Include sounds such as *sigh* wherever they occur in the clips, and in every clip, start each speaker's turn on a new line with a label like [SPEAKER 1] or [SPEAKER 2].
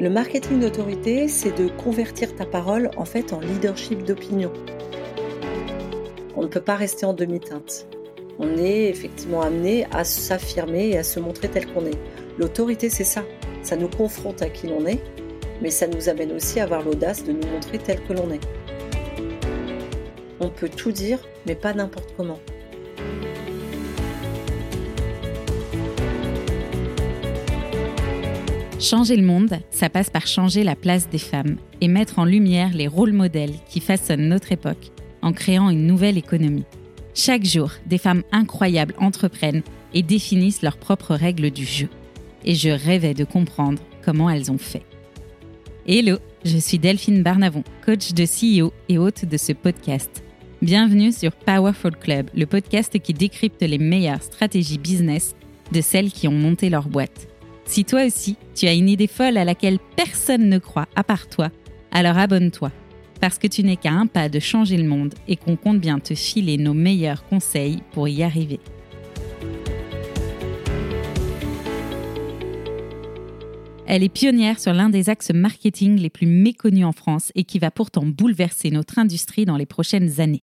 [SPEAKER 1] Le marketing d'autorité, c'est de convertir ta parole en fait en leadership d'opinion. On ne peut pas rester en demi-teinte. On est effectivement amené à s'affirmer et à se montrer tel qu'on est. L'autorité, c'est ça. Ça nous confronte à qui l'on est, mais ça nous amène aussi à avoir l'audace de nous montrer tel que l'on est. On peut tout dire, mais pas n'importe comment.
[SPEAKER 2] Changer le monde, ça passe par changer la place des femmes et mettre en lumière les rôles modèles qui façonnent notre époque en créant une nouvelle économie. Chaque jour, des femmes incroyables entreprennent et définissent leurs propres règles du jeu. Et je rêvais de comprendre comment elles ont fait. Hello, je suis Delphine Barnavon, coach de CEO et hôte de ce podcast. Bienvenue sur Powerful Club, le podcast qui décrypte les meilleures stratégies business de celles qui ont monté leur boîte. Si toi aussi, tu as une idée folle à laquelle personne ne croit à part toi, alors abonne-toi, parce que tu n'es qu'à un pas de changer le monde et qu'on compte bien te filer nos meilleurs conseils pour y arriver. Elle est pionnière sur l'un des axes marketing les plus méconnus en France et qui va pourtant bouleverser notre industrie dans les prochaines années.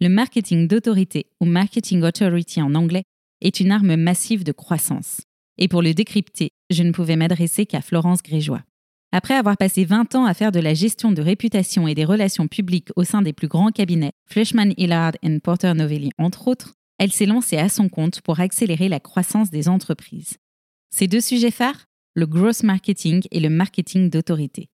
[SPEAKER 2] Le marketing d'autorité, ou marketing authority en anglais, est une arme massive de croissance. Et pour le décrypter, je ne pouvais m'adresser qu'à Florence Grégeois. Après avoir passé 20 ans à faire de la gestion de réputation et des relations publiques au sein des plus grands cabinets, Fleshman Hillard et Porter Novelli entre autres, elle s'est lancée à son compte pour accélérer la croissance des entreprises. Ces deux sujets phares, le growth marketing et le marketing d'autorité.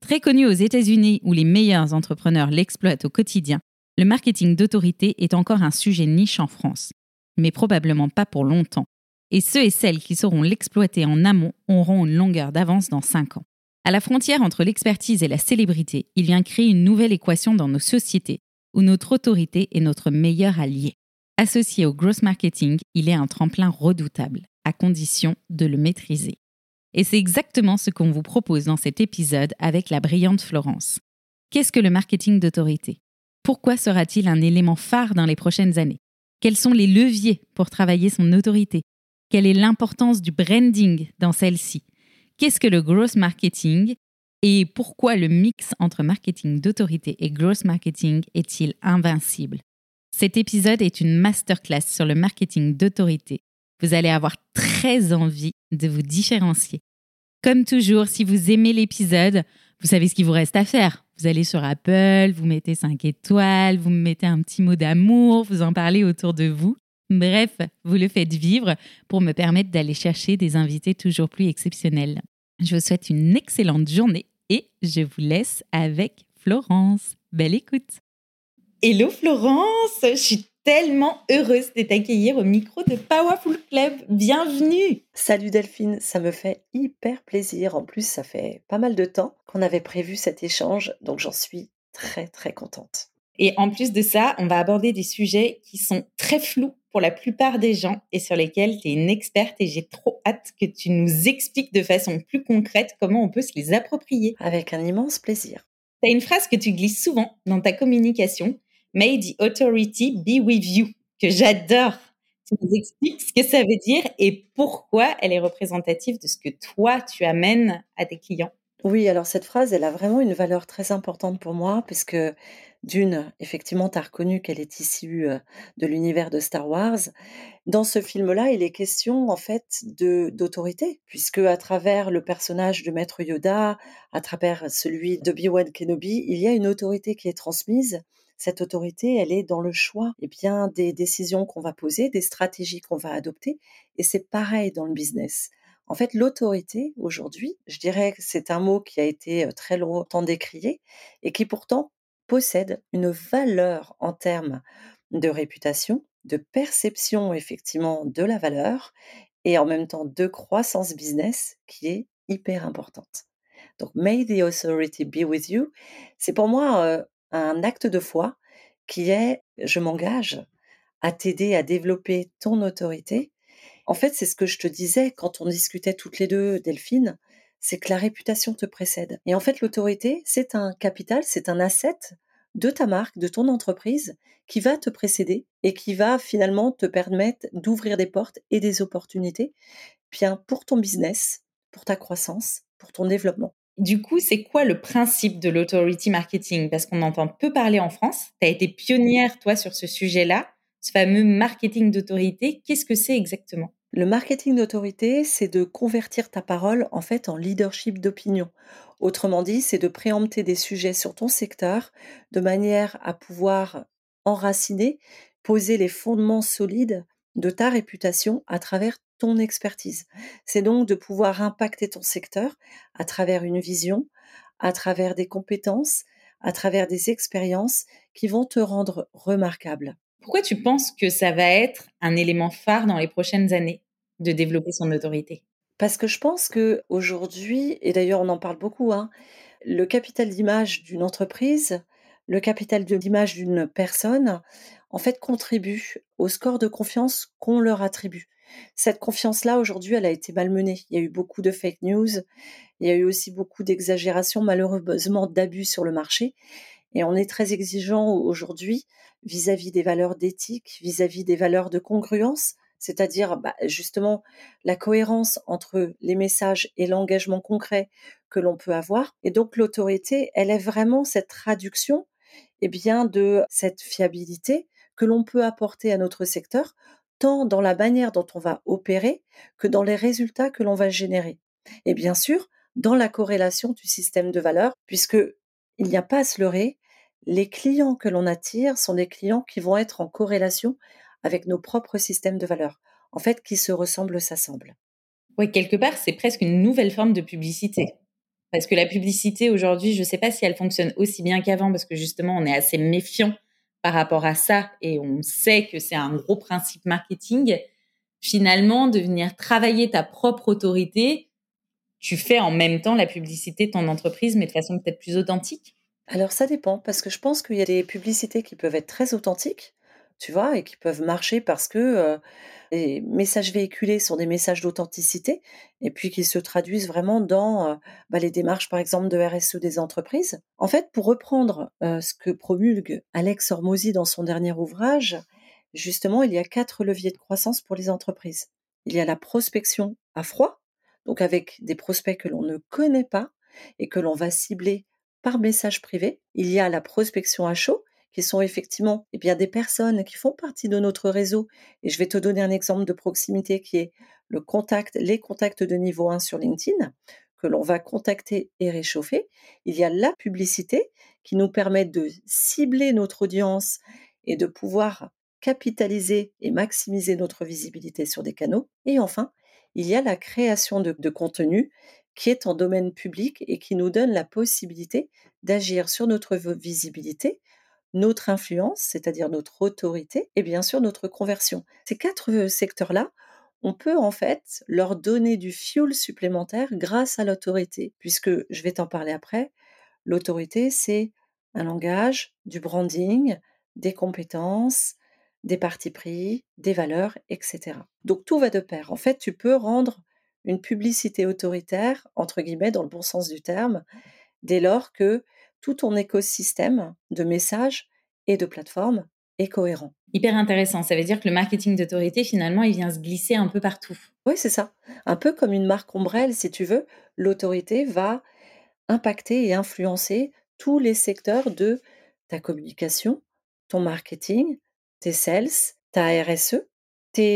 [SPEAKER 2] Très connu aux États-Unis où les meilleurs entrepreneurs l'exploitent au quotidien, le marketing d'autorité est encore un sujet niche en France, mais probablement pas pour longtemps, et ceux et celles qui sauront l'exploiter en amont auront une longueur d'avance dans 5 ans. À la frontière entre l'expertise et la célébrité, il vient créer une nouvelle équation dans nos sociétés où notre autorité est notre meilleur allié. Associé au gross marketing, il est un tremplin redoutable, à condition de le maîtriser. Et c'est exactement ce qu'on vous propose dans cet épisode avec la brillante Florence. Qu'est-ce que le marketing d'autorité? Pourquoi sera-t-il un élément phare dans les prochaines années? Quels sont les leviers pour travailler son autorité? Quelle est l'importance du branding dans celle-ci? Qu'est-ce que le growth marketing? Et pourquoi le mix entre marketing d'autorité et growth marketing est-il invincible? Cet épisode est une masterclass sur le marketing d'autorité. Vous allez avoir très envie de vous différencier. Comme toujours, si vous aimez l'épisode, vous savez ce qu'il vous reste à faire. Vous allez sur Apple, vous mettez 5 étoiles, vous me mettez un petit mot d'amour, vous en parlez autour de vous. Bref, vous le faites vivre pour me permettre d'aller chercher des invités toujours plus exceptionnels. Je vous souhaite une excellente journée et je vous laisse avec Florence. Belle écoute. Hello Florence, je suis tellement heureuse de t'accueillir au micro de Powerful Club. Bienvenue.
[SPEAKER 1] Salut Delphine, ça me fait hyper plaisir. En plus, ça fait pas mal de temps qu'on avait prévu cet échange, donc j'en suis très très contente.
[SPEAKER 2] Et en plus de ça, on va aborder des sujets qui sont très flous pour la plupart des gens et sur lesquels tu es une experte et j'ai trop hâte que tu nous expliques de façon plus concrète comment on peut se les approprier.
[SPEAKER 1] Avec un immense plaisir.
[SPEAKER 2] Tu as une phrase que tu glisses souvent dans ta communication, May the authority be with you, que j'adore. Tu nous expliques ce que ça veut dire et pourquoi elle est représentative de ce que toi, tu amènes à tes clients.
[SPEAKER 1] Oui, alors cette phrase, elle a vraiment une valeur très importante pour moi parce que d'une, effectivement, tu as reconnu qu'elle est issue de l'univers de Star Wars. Dans ce film-là, il est question en fait de d'autorité, puisque à travers le personnage de Maître Yoda, à travers celui de Obi-Wan Kenobi, il y a une autorité qui est transmise. Cette autorité, elle est dans le choix et eh bien, des décisions qu'on va poser, des stratégies qu'on va adopter. Et c'est pareil dans le business. En fait, l'autorité, aujourd'hui, je dirais que c'est un mot qui a été très longtemps décrié et qui pourtant possède une valeur en termes de réputation, de perception effectivement de la valeur et en même temps de croissance business qui est hyper importante. Donc, May the authority be with you, c'est pour moi un acte de foi qui est je m'engage à t'aider à développer ton autorité. En fait, c'est ce que je te disais quand on discutait toutes les deux, Delphine c'est que la réputation te précède. Et en fait, l'autorité, c'est un capital, c'est un asset de ta marque, de ton entreprise, qui va te précéder et qui va finalement te permettre d'ouvrir des portes et des opportunités bien pour ton business, pour ta croissance, pour ton développement.
[SPEAKER 2] Du coup, c'est quoi le principe de l'authority marketing? Parce qu'on entend peu parler en France. Tu as été pionnière, toi, sur ce sujet-là, ce fameux marketing d'autorité. Qu'est-ce que c'est exactement?
[SPEAKER 1] Le marketing d'autorité, c'est de convertir ta parole en fait en leadership d'opinion. Autrement dit, c'est de préempter des sujets sur ton secteur de manière à pouvoir enraciner, poser les fondements solides de ta réputation à travers ton expertise. C'est donc de pouvoir impacter ton secteur à travers une vision, à travers des compétences, à travers des expériences qui vont te rendre remarquable.
[SPEAKER 2] Pourquoi tu penses que ça va être un élément phare dans les prochaines années de développer son autorité?
[SPEAKER 1] Parce que je pense que aujourd'hui, et d'ailleurs on en parle beaucoup, hein, le capital d'image d'une entreprise, le capital d'image d'une personne, en fait, contribue au score de confiance qu'on leur attribue. Cette confiance-là, aujourd'hui, elle a été malmenée. Il y a eu beaucoup de fake news, il y a eu aussi beaucoup d'exagération, malheureusement d'abus sur le marché. Et on est très exigeant aujourd'hui vis-à-vis des valeurs d'éthique, vis-à-vis des valeurs de congruence, c'est-à-dire bah, justement la cohérence entre les messages et l'engagement concret que l'on peut avoir. Et donc l'autorité, elle est vraiment cette traduction eh bien, de cette fiabilité que l'on peut apporter à notre secteur tant dans la manière dont on va opérer que dans les résultats que l'on va générer. Et bien sûr, dans la corrélation du système de valeur, puisque il n'y a pas à se leurrer, les clients que l'on attire sont des clients qui vont être en corrélation avec nos propres systèmes de valeur. En fait, qui se ressemblent, s'assemblent.
[SPEAKER 2] Oui, quelque part, c'est presque une nouvelle forme de publicité. Parce que la publicité aujourd'hui, je ne sais pas si elle fonctionne aussi bien qu'avant, parce que justement, on est assez méfiant par rapport à ça et on sait que c'est un gros principe marketing, finalement, de venir travailler ta propre autorité, tu fais en même temps la publicité de ton entreprise, mais de façon peut-être plus authentique?
[SPEAKER 1] Alors ça dépend, parce que je pense qu'il y a des publicités qui peuvent être très authentiques, tu vois, et qui peuvent marcher parce que euh, les messages véhiculés sont des messages d'authenticité et puis qui se traduisent vraiment dans euh, bah, les démarches, par exemple, de RSE des entreprises. En fait, pour reprendre euh, ce que promulgue Alex Hormozy dans son dernier ouvrage, justement, il y a quatre leviers de croissance pour les entreprises. Il y a la prospection à froid, donc avec des prospects que l'on ne connaît pas et que l'on va cibler par message privé. Il y a la prospection à chaud, qui sont effectivement eh des personnes qui font partie de notre réseau. Et je vais te donner un exemple de proximité qui est le contact, les contacts de niveau 1 sur LinkedIn, que l'on va contacter et réchauffer. Il y a la publicité qui nous permet de cibler notre audience et de pouvoir capitaliser et maximiser notre visibilité sur des canaux. Et enfin, il y a la création de, contenu qui est en domaine public et qui nous donne la possibilité d'agir sur notre visibilité notre influence, c'est-à-dire notre autorité, et bien sûr notre conversion. Ces quatre euh, secteurs-là, on peut en fait leur donner du fuel supplémentaire grâce à l'autorité, puisque je vais t'en parler après. L'autorité, c'est un langage, du branding, des compétences, des partis pris, des valeurs, etc. Donc tout va de pair. En fait, tu peux rendre une publicité autoritaire, entre guillemets, dans le bon sens du terme, dès lors que tout ton écosystème de messages et de plateformes est cohérent.
[SPEAKER 2] Hyper intéressant. Ça veut dire que le marketing d'autorité, finalement, il vient se glisser un peu partout.
[SPEAKER 1] Oui, c'est ça. Un peu comme une marque ombrelle, si tu veux. L'autorité va impacter et influencer tous les secteurs de ta communication, ton marketing, tes sales, ta RSE,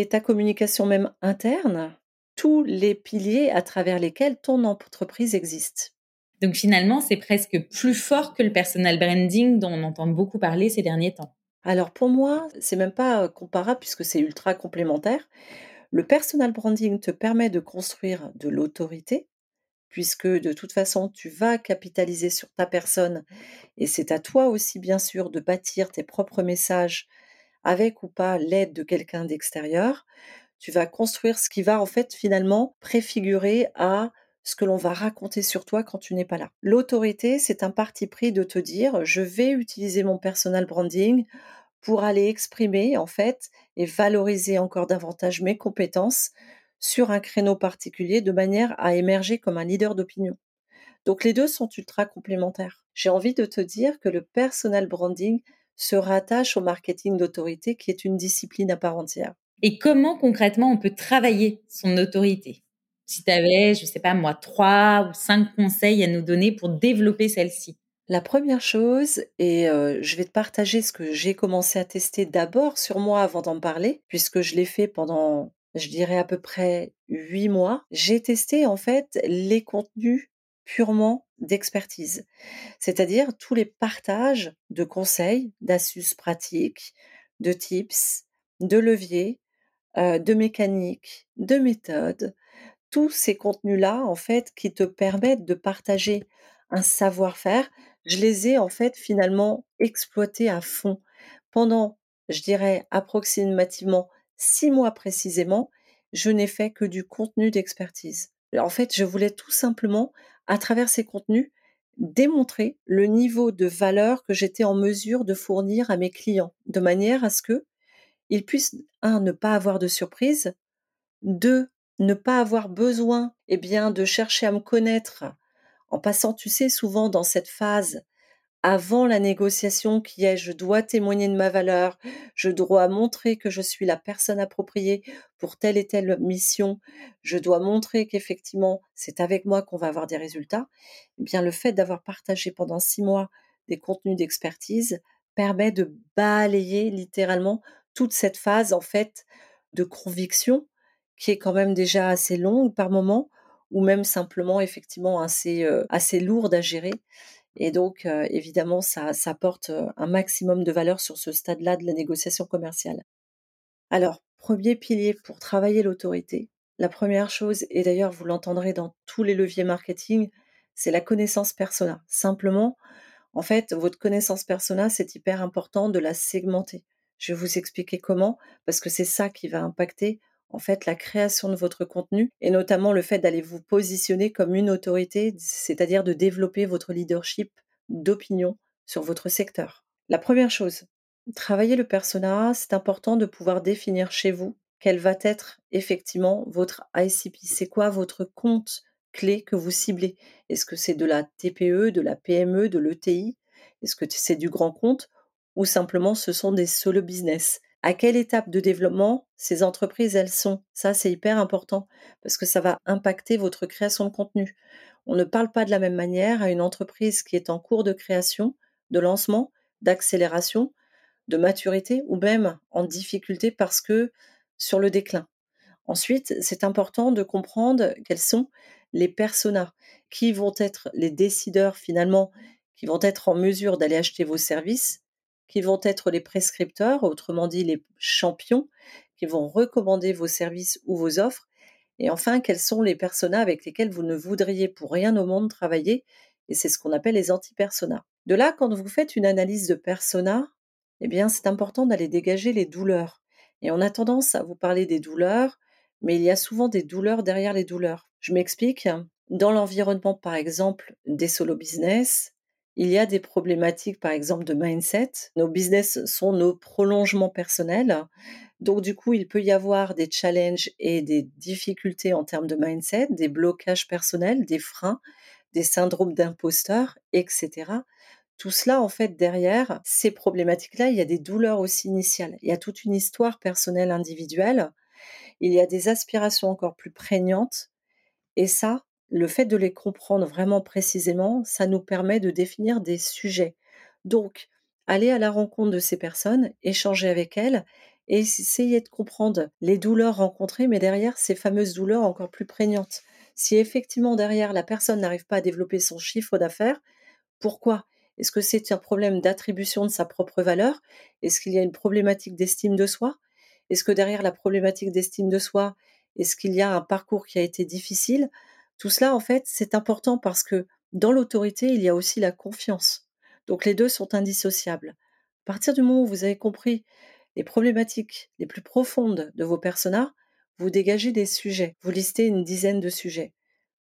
[SPEAKER 1] ta communication même interne, tous les piliers à travers lesquels ton entreprise existe.
[SPEAKER 2] Donc finalement, c'est presque plus fort que le personal branding dont on entend beaucoup parler ces derniers temps.
[SPEAKER 1] Alors pour moi, c'est même pas comparable puisque c'est ultra complémentaire. Le personal branding te permet de construire de l'autorité puisque de toute façon, tu vas capitaliser sur ta personne et c'est à toi aussi bien sûr de bâtir tes propres messages avec ou pas l'aide de quelqu'un d'extérieur. Tu vas construire ce qui va en fait finalement préfigurer à ce que l'on va raconter sur toi quand tu n'es pas là. L'autorité, c'est un parti pris de te dire, je vais utiliser mon personal branding pour aller exprimer, en fait, et valoriser encore davantage mes compétences sur un créneau particulier de manière à émerger comme un leader d'opinion. Donc les deux sont ultra complémentaires. J'ai envie de te dire que le personal branding se rattache au marketing d'autorité qui est une discipline à part entière.
[SPEAKER 2] Et comment concrètement on peut travailler son autorité? Si tu avais, je sais pas moi, trois ou cinq conseils à nous donner pour développer celle-ci.
[SPEAKER 1] La première chose et heu, je vais te partager ce que j'ai commencé à tester d'abord sur moi avant d'en parler, puisque je l'ai fait pendant, je dirais à peu près 8 mois. J'ai testé en fait les contenus purement d'expertise. C'est-à-dire tous les partages de conseils, d'astuces pratiques, de tips, de leviers, heu, de mécaniques, de méthodes. Tous ces contenus-là, en fait, qui te permettent de partager un savoir-faire, je les ai en fait finalement exploités à fond. Pendant, je dirais approximativement 6 mois précisément, je n'ai fait que du contenu d'expertise. En fait, je voulais tout simplement, à travers ces contenus, démontrer le niveau de valeur que j'étais en mesure de fournir à mes clients, de manière à ce qu'ils puissent, un, ne pas avoir de surprise, deux, ne pas avoir besoin, eh bien, de chercher à me connaître en passant, tu sais, souvent dans cette phase avant la négociation qui est je dois témoigner de ma valeur, je dois montrer que je suis la personne appropriée pour telle et telle mission, je dois montrer qu'effectivement c'est avec moi qu'on va avoir des résultats, eh bien le fait d'avoir partagé pendant six mois des contenus d'expertise permet de balayer littéralement toute cette phase en fait de conviction qui est quand même déjà assez longue par moment ou même simplement effectivement assez, euh, assez lourde à gérer et donc, euh, évidemment, ça, ça apporte euh, un maximum de valeur sur ce stade-là de la négociation commerciale. Alors, premier pilier pour travailler l'autorité, la première chose, et d'ailleurs vous l'entendrez dans tous les leviers marketing, c'est la connaissance persona. Simplement, en fait, votre connaissance persona, c'est hyper important de la segmenter. Je vais vous expliquer comment, parce que c'est ça qui va impacter en fait la création de votre contenu et notamment le fait d'aller vous positionner comme une autorité, c'est-à-dire de développer votre leadership d'opinion sur votre secteur. La première chose, travailler le persona, c'est important de pouvoir définir chez vous quel va être effectivement votre ICP. C'est quoi votre compte clé que vous ciblez? Est-ce que c'est de la TPE, de la PME, de l'ETI Est-ce que c'est du grand compte? Ou simplement ce sont des solo business? À quelle étape de développement ces entreprises elles sont? Ça, c'est hyper important parce que ça va impacter votre création de contenu. On ne parle pas de la même manière à une entreprise qui est en cours de création, de lancement, d'accélération, de maturité ou même en difficulté parce que sur le déclin. Ensuite, c'est important de comprendre quels sont les personas qui vont être les décideurs finalement, qui vont être en mesure d'aller acheter vos services qui vont être les prescripteurs, autrement dit les champions, qui vont recommander vos services ou vos offres. Et enfin, quels sont les personas avec lesquels vous ne voudriez pour rien au monde travailler Et c'est ce qu'on appelle les anti-personas. De là, quand vous faites une analyse de persona, eh bien, c'est important d'aller dégager les douleurs. Et on a tendance à vous parler des douleurs, mais il y a souvent des douleurs derrière les douleurs. Je m'explique. Dans l'environnement, par exemple, des solo business, il y a des problématiques, par exemple, de mindset. Nos business sont nos prolongements personnels. Donc, du coup, il peut y avoir des challenges et des difficultés en termes de mindset, des blocages personnels, des freins, des syndromes d'imposteur, etc. Tout cela, en fait, derrière ces problématiques-là, il y a des douleurs aussi initiales. Il y a toute une histoire personnelle individuelle. Il y a des aspirations encore plus prégnantes. Et ça, le fait de les comprendre vraiment précisément, ça nous permet de définir des sujets. Donc, aller à la rencontre de ces personnes, échanger avec elles et essayer de comprendre les douleurs rencontrées, mais derrière ces fameuses douleurs encore plus prégnantes. Si effectivement derrière la personne n'arrive pas à développer son chiffre d'affaires, pourquoi? Est-ce que c'est un problème d'attribution de sa propre valeur? Est-ce qu'il y a une problématique d'estime de soi? Est-ce que derrière la problématique d'estime de soi, est-ce qu'il y a un parcours qui a été difficile? Tout cela, en fait, c'est important parce que dans l'autorité, il y a aussi la confiance. Donc les deux sont indissociables. À partir du moment où vous avez compris les problématiques les plus profondes de vos personas, vous dégagez des sujets. Vous listez une dizaine de sujets.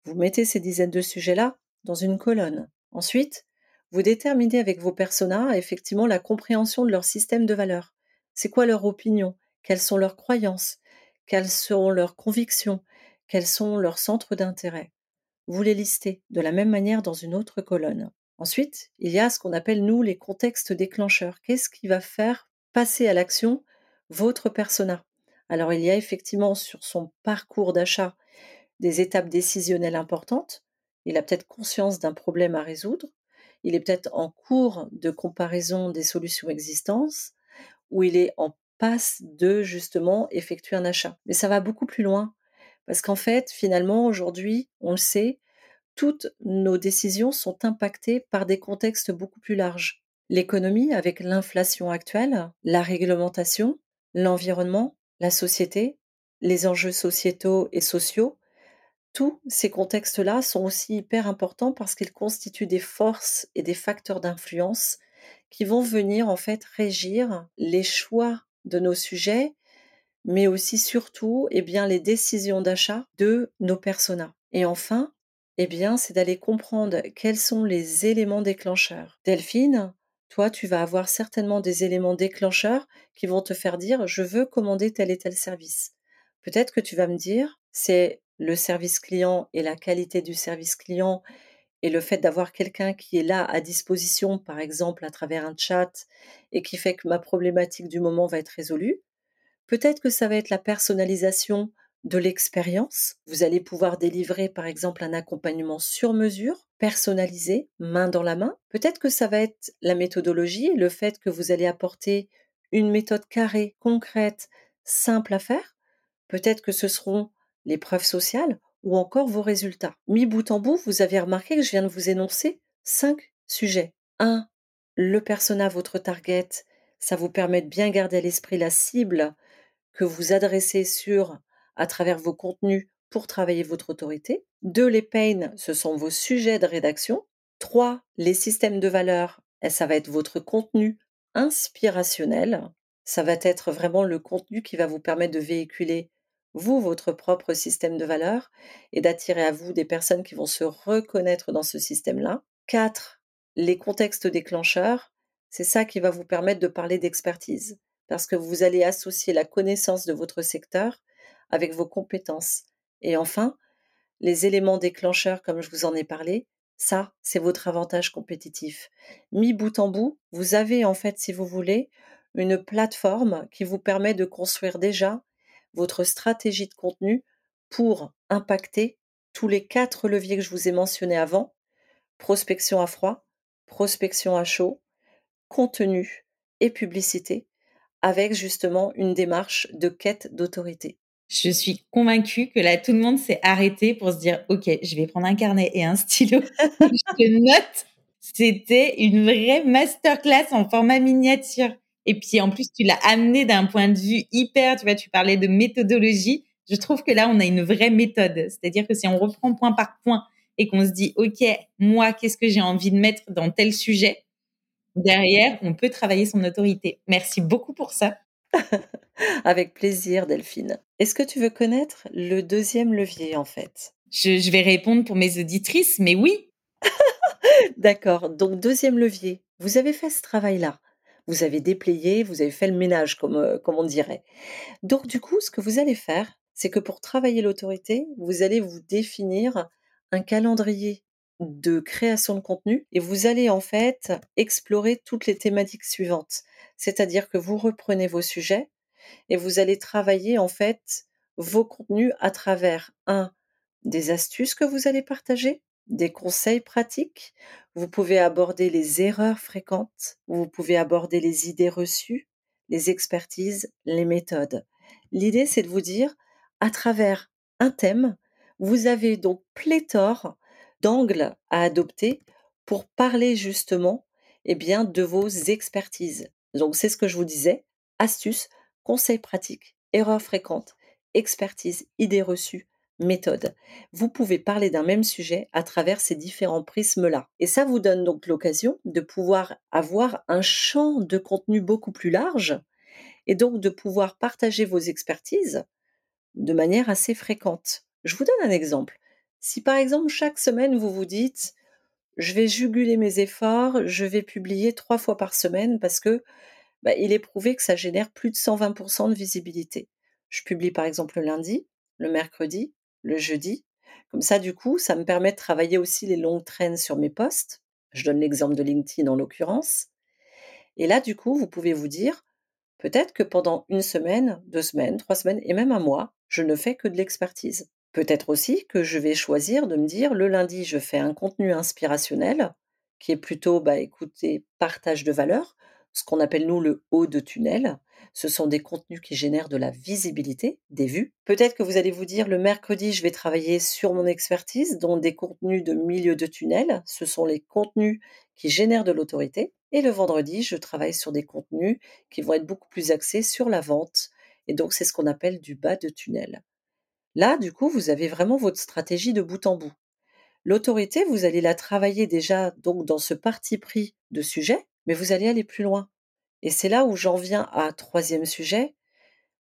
[SPEAKER 1] Vous mettez ces dizaines de sujets-là dans une colonne. Ensuite, vous déterminez avec vos personas effectivement la compréhension de leur système de valeurs. C'est quoi leur opinion? Quelles sont leurs croyances? Quelles sont leurs convictions? Quels sont leurs centres d'intérêt. Vous les listez de la même manière dans une autre colonne. Ensuite, il y a ce qu'on appelle, nous, les contextes déclencheurs. Qu'est-ce qui va faire passer à l'action votre persona? Alors, il y a effectivement sur son parcours d'achat des étapes décisionnelles importantes, il a peut-être conscience d'un problème à résoudre, il est peut-être en cours de comparaison des solutions existantes, ou il est en passe de justement effectuer un achat. Mais ça va beaucoup plus loin, parce qu'en fait, finalement, aujourd'hui, on le sait, toutes nos décisions sont impactées par des contextes beaucoup plus larges. L'économie avec l'inflation actuelle, la réglementation, l'environnement, la société, les enjeux sociétaux et sociaux, tous ces contextes-là sont aussi hyper importants parce qu'ils constituent des forces et des facteurs d'influence qui vont venir en fait régir les choix de nos sujets, mais aussi surtout eh bien les décisions d'achat de nos personas. Et enfin, eh bien, c'est d'aller comprendre quels sont les éléments déclencheurs. Delphine, toi, tu vas avoir certainement des éléments déclencheurs qui vont te faire dire je veux commander tel et tel service. Peut-être que tu vas me dire c'est le service client et la qualité du service client et le fait d'avoir quelqu'un qui est là à disposition, par exemple à travers un chat, et qui fait que ma problématique du moment va être résolue. Peut-être que ça va être la personnalisation de l'expérience. Vous allez pouvoir délivrer par exemple un accompagnement sur mesure, personnalisé, main dans la main. Peut-être que ça va être la méthodologie, le fait que vous allez apporter une méthode carrée, concrète, simple à faire. Peut-être que ce seront les preuves sociales ou encore vos résultats. Mis bout en bout, vous avez remarqué que je viens de vous énoncer cinq sujets. 1. Le persona, votre target, ça vous permet de bien garder à l'esprit la cible que vous adressez sur à travers vos contenus pour travailler votre autorité. 2. Les pains, ce sont vos sujets de rédaction. 3. Les systèmes de valeurs, ça va être votre contenu inspirationnel. Ça va être vraiment le contenu qui va vous permettre de véhiculer vous, votre propre système de valeurs et d'attirer à vous des personnes qui vont se reconnaître dans ce système-là. 4. Les contextes déclencheurs, c'est ça qui va vous permettre de parler d'expertise parce que vous allez associer la connaissance de votre secteur avec vos compétences. Et enfin, les éléments déclencheurs, comme je vous en ai parlé, ça, c'est votre avantage compétitif. Mis bout en bout, vous avez en fait, si vous voulez, une plateforme qui vous permet de construire déjà votre stratégie de contenu pour impacter tous les quatre leviers que je vous ai mentionnés avant, prospection à froid, prospection à chaud, contenu et publicité, avec justement une démarche de quête d'autorité.
[SPEAKER 2] Je suis convaincue que là, tout le monde s'est arrêté pour se dire, OK, je vais prendre un carnet et un *laughs* stylo. je note. C'était une vraie masterclass en format miniature. Et puis en plus, tu l'as amené d'un point de vue hyper, tu vois, tu parlais de méthodologie. Je trouve que là, on a une vraie méthode. C'est-à-dire que si on reprend point par point et qu'on se dit, OK, moi, qu'est-ce que j'ai envie de mettre dans tel sujet, derrière, on peut travailler son autorité. Merci beaucoup pour ça. *laughs*
[SPEAKER 1] Avec plaisir, Delphine. Est-ce que tu veux connaître le deuxième levier, en fait?
[SPEAKER 2] Je, je vais répondre pour mes auditrices, mais oui. *laughs*
[SPEAKER 1] D'accord. Donc, deuxième levier. Vous avez fait ce travail-là vous avez déplayé, vous avez fait le ménage, comme, euh, comme on dirait. Donc du coup, ce que vous allez faire, c'est que pour travailler l'autorité, vous allez vous définir un calendrier de création de contenu et vous allez en fait explorer toutes les thématiques suivantes. C'est-à-dire que vous reprenez vos sujets et vous allez travailler en fait vos contenus à travers un des astuces que vous allez partager, des conseils pratiques, vous pouvez aborder les erreurs fréquentes, vous pouvez aborder les idées reçues, les expertises, les méthodes. L'idée, c'est de vous dire, à travers un thème, vous avez donc pléthore d'angles à adopter pour parler justement eh bien, de vos expertises. Donc, c'est ce que je vous disais, astuces, conseils pratiques, erreurs fréquentes, expertise, idées reçues, méthode. Vous pouvez parler d'un même sujet à travers ces différents prismes-là. Et ça vous donne donc l'occasion de pouvoir avoir un champ de contenu beaucoup plus large et donc de pouvoir partager vos expertises de manière assez fréquente. Je vous donne un exemple. Si par exemple chaque semaine vous vous dites je vais juguler mes efforts, je vais publier trois fois par semaine parce que bah, il est prouvé que ça génère plus de 120% de visibilité. Je publie par exemple le lundi, le mercredi, le jeudi. Comme ça, du coup, ça me permet de travailler aussi les longues traînes sur mes posts. Je donne l'exemple de LinkedIn en l'occurrence. Et là, du coup, vous pouvez vous dire, peut-être que pendant une semaine, deux semaines, trois semaines et même un mois, je ne fais que de l'expertise. Peut-être aussi que je vais choisir de me dire: «Le lundi, je fais un contenu inspirationnel qui est plutôt, bah, écoutez, partage de valeurs», ce qu'on appelle nous le haut de tunnel. Ce sont des contenus qui génèrent de la visibilité, des vues. Peut-être que vous allez vous dire: «Le mercredi, je vais travailler sur mon expertise», dont des contenus de milieu de tunnel. Ce sont les contenus qui génèrent de l'autorité et le vendredi, je travaille sur des contenus qui vont être beaucoup plus axés sur la vente et donc c'est ce qu'on appelle du bas de tunnel. Là, du coup, vous avez vraiment votre stratégie de bout en bout. L'autorité, vous allez la travailler déjà donc dans ce parti pris de sujet, mais vous allez aller plus loin. Et c'est là où j'en viens à troisième sujet.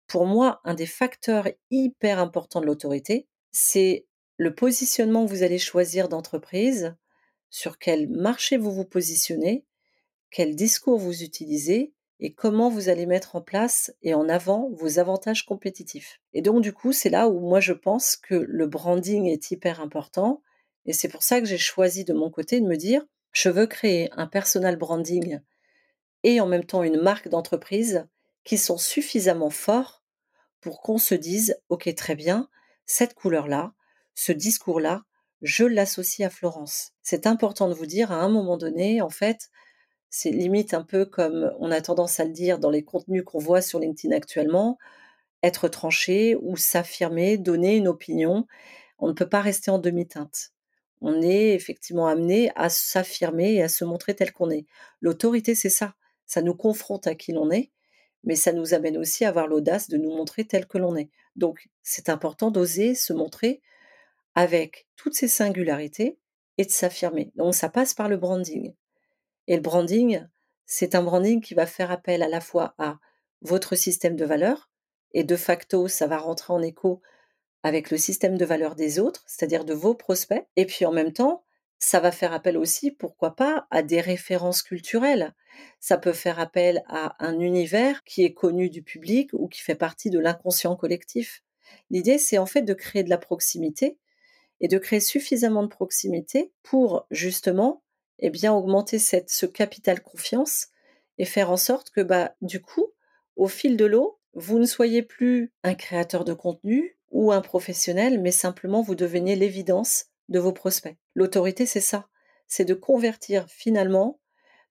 [SPEAKER 1] Pour moi, un des facteurs hyper importants de l'autorité, c'est le positionnement que vous allez choisir d'entreprise, sur quel marché vous vous positionnez, quel discours vous utilisez et comment vous allez mettre en place et en avant vos avantages compétitifs. Et donc du coup, c'est là où moi je pense que le branding est hyper important et c'est pour ça que j'ai choisi de mon côté de me dire je veux créer un personal branding et en même temps une marque d'entreprise qui sont suffisamment forts pour qu'on se dise OK très bien, cette couleur-là, ce discours-là, je l'associe à Florence. C'est important de vous dire à un moment donné en fait, c'est limite un peu comme on a tendance à le dire dans les contenus qu'on voit sur LinkedIn actuellement, être tranché ou s'affirmer, donner une opinion. On ne peut pas rester en demi-teinte. On est effectivement amené à s'affirmer et à se montrer tel qu'on est. L'autorité, c'est ça. Ça nous confronte à qui l'on est, mais ça nous amène aussi à avoir l'audace de nous montrer tel que l'on est. Donc, c'est important d'oser se montrer avec toutes ces singularités et de s'affirmer. Donc, ça passe par le branding. Et le branding, c'est un branding qui va faire appel à la fois à votre système de valeurs, et de facto, ça va rentrer en écho avec le système de valeurs des autres, c'est-à-dire de vos prospects, et puis en même temps, ça va faire appel aussi, pourquoi pas, à des références culturelles. Ça peut faire appel à un univers qui est connu du public ou qui fait partie de l'inconscient collectif. L'idée, c'est en fait de créer de la proximité et de créer suffisamment de proximité pour justement eh bien augmenter ce capital confiance et faire en sorte que bah, du coup, au fil de l'eau, vous ne soyez plus un créateur de contenu ou un professionnel, mais simplement vous devenez l'évidence de vos prospects. L'autorité, c'est ça, c'est de convertir finalement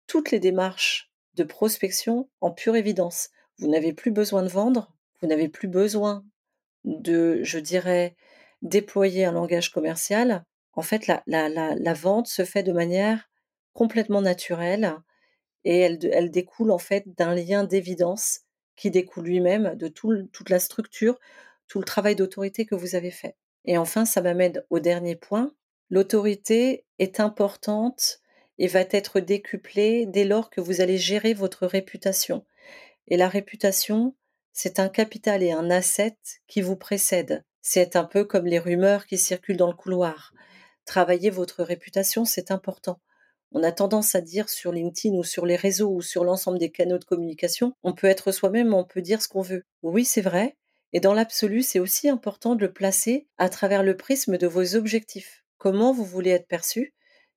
[SPEAKER 1] toutes les démarches de prospection en pure évidence. Vous n'avez plus besoin de vendre, vous n'avez plus besoin de, je dirais, déployer un langage commercial. En fait, la, la, la, la vente se fait de manière complètement naturelle et elle, découle en fait d'un lien d'évidence qui découle lui-même de tout, toute la structure, tout le travail d'autorité que vous avez fait. Et enfin, ça m'amène au dernier point. L'autorité est importante et va être décuplée dès lors que vous allez gérer votre réputation. Et la réputation, c'est un capital et un asset qui vous précède. C'est un peu comme les rumeurs qui circulent dans le couloir. Travailler votre réputation, c'est important on a tendance à dire sur LinkedIn ou sur les réseaux ou sur l'ensemble des canaux de communication, on peut être soi-même, on peut dire ce qu'on veut. Oui, c'est vrai. Et dans l'absolu, c'est aussi important de le placer à travers le prisme de vos objectifs. Comment vous voulez être perçu,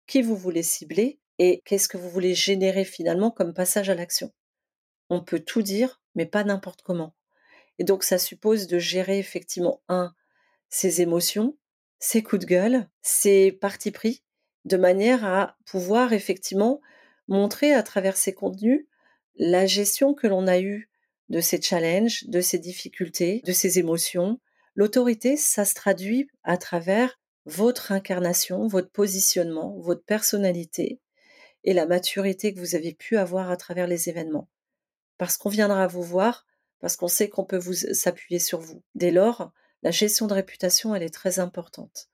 [SPEAKER 1] qui vous voulez cibler et qu'est-ce que vous voulez générer finalement comme passage à l'action. On peut tout dire, mais pas n'importe comment. Et donc ça suppose de gérer effectivement, un, ses émotions, ses coups de gueule, ses partis pris, de manière à pouvoir effectivement montrer à travers ces contenus la gestion que l'on a eue de ces challenges, de ces difficultés, de ces émotions. L'autorité, ça se traduit à travers votre incarnation, votre positionnement, votre personnalité et la maturité que vous avez pu avoir à travers les événements. Parce qu'on viendra vous voir, parce qu'on sait qu'on peut vous s'appuyer sur vous. Dès lors, la gestion de réputation, elle est très importante.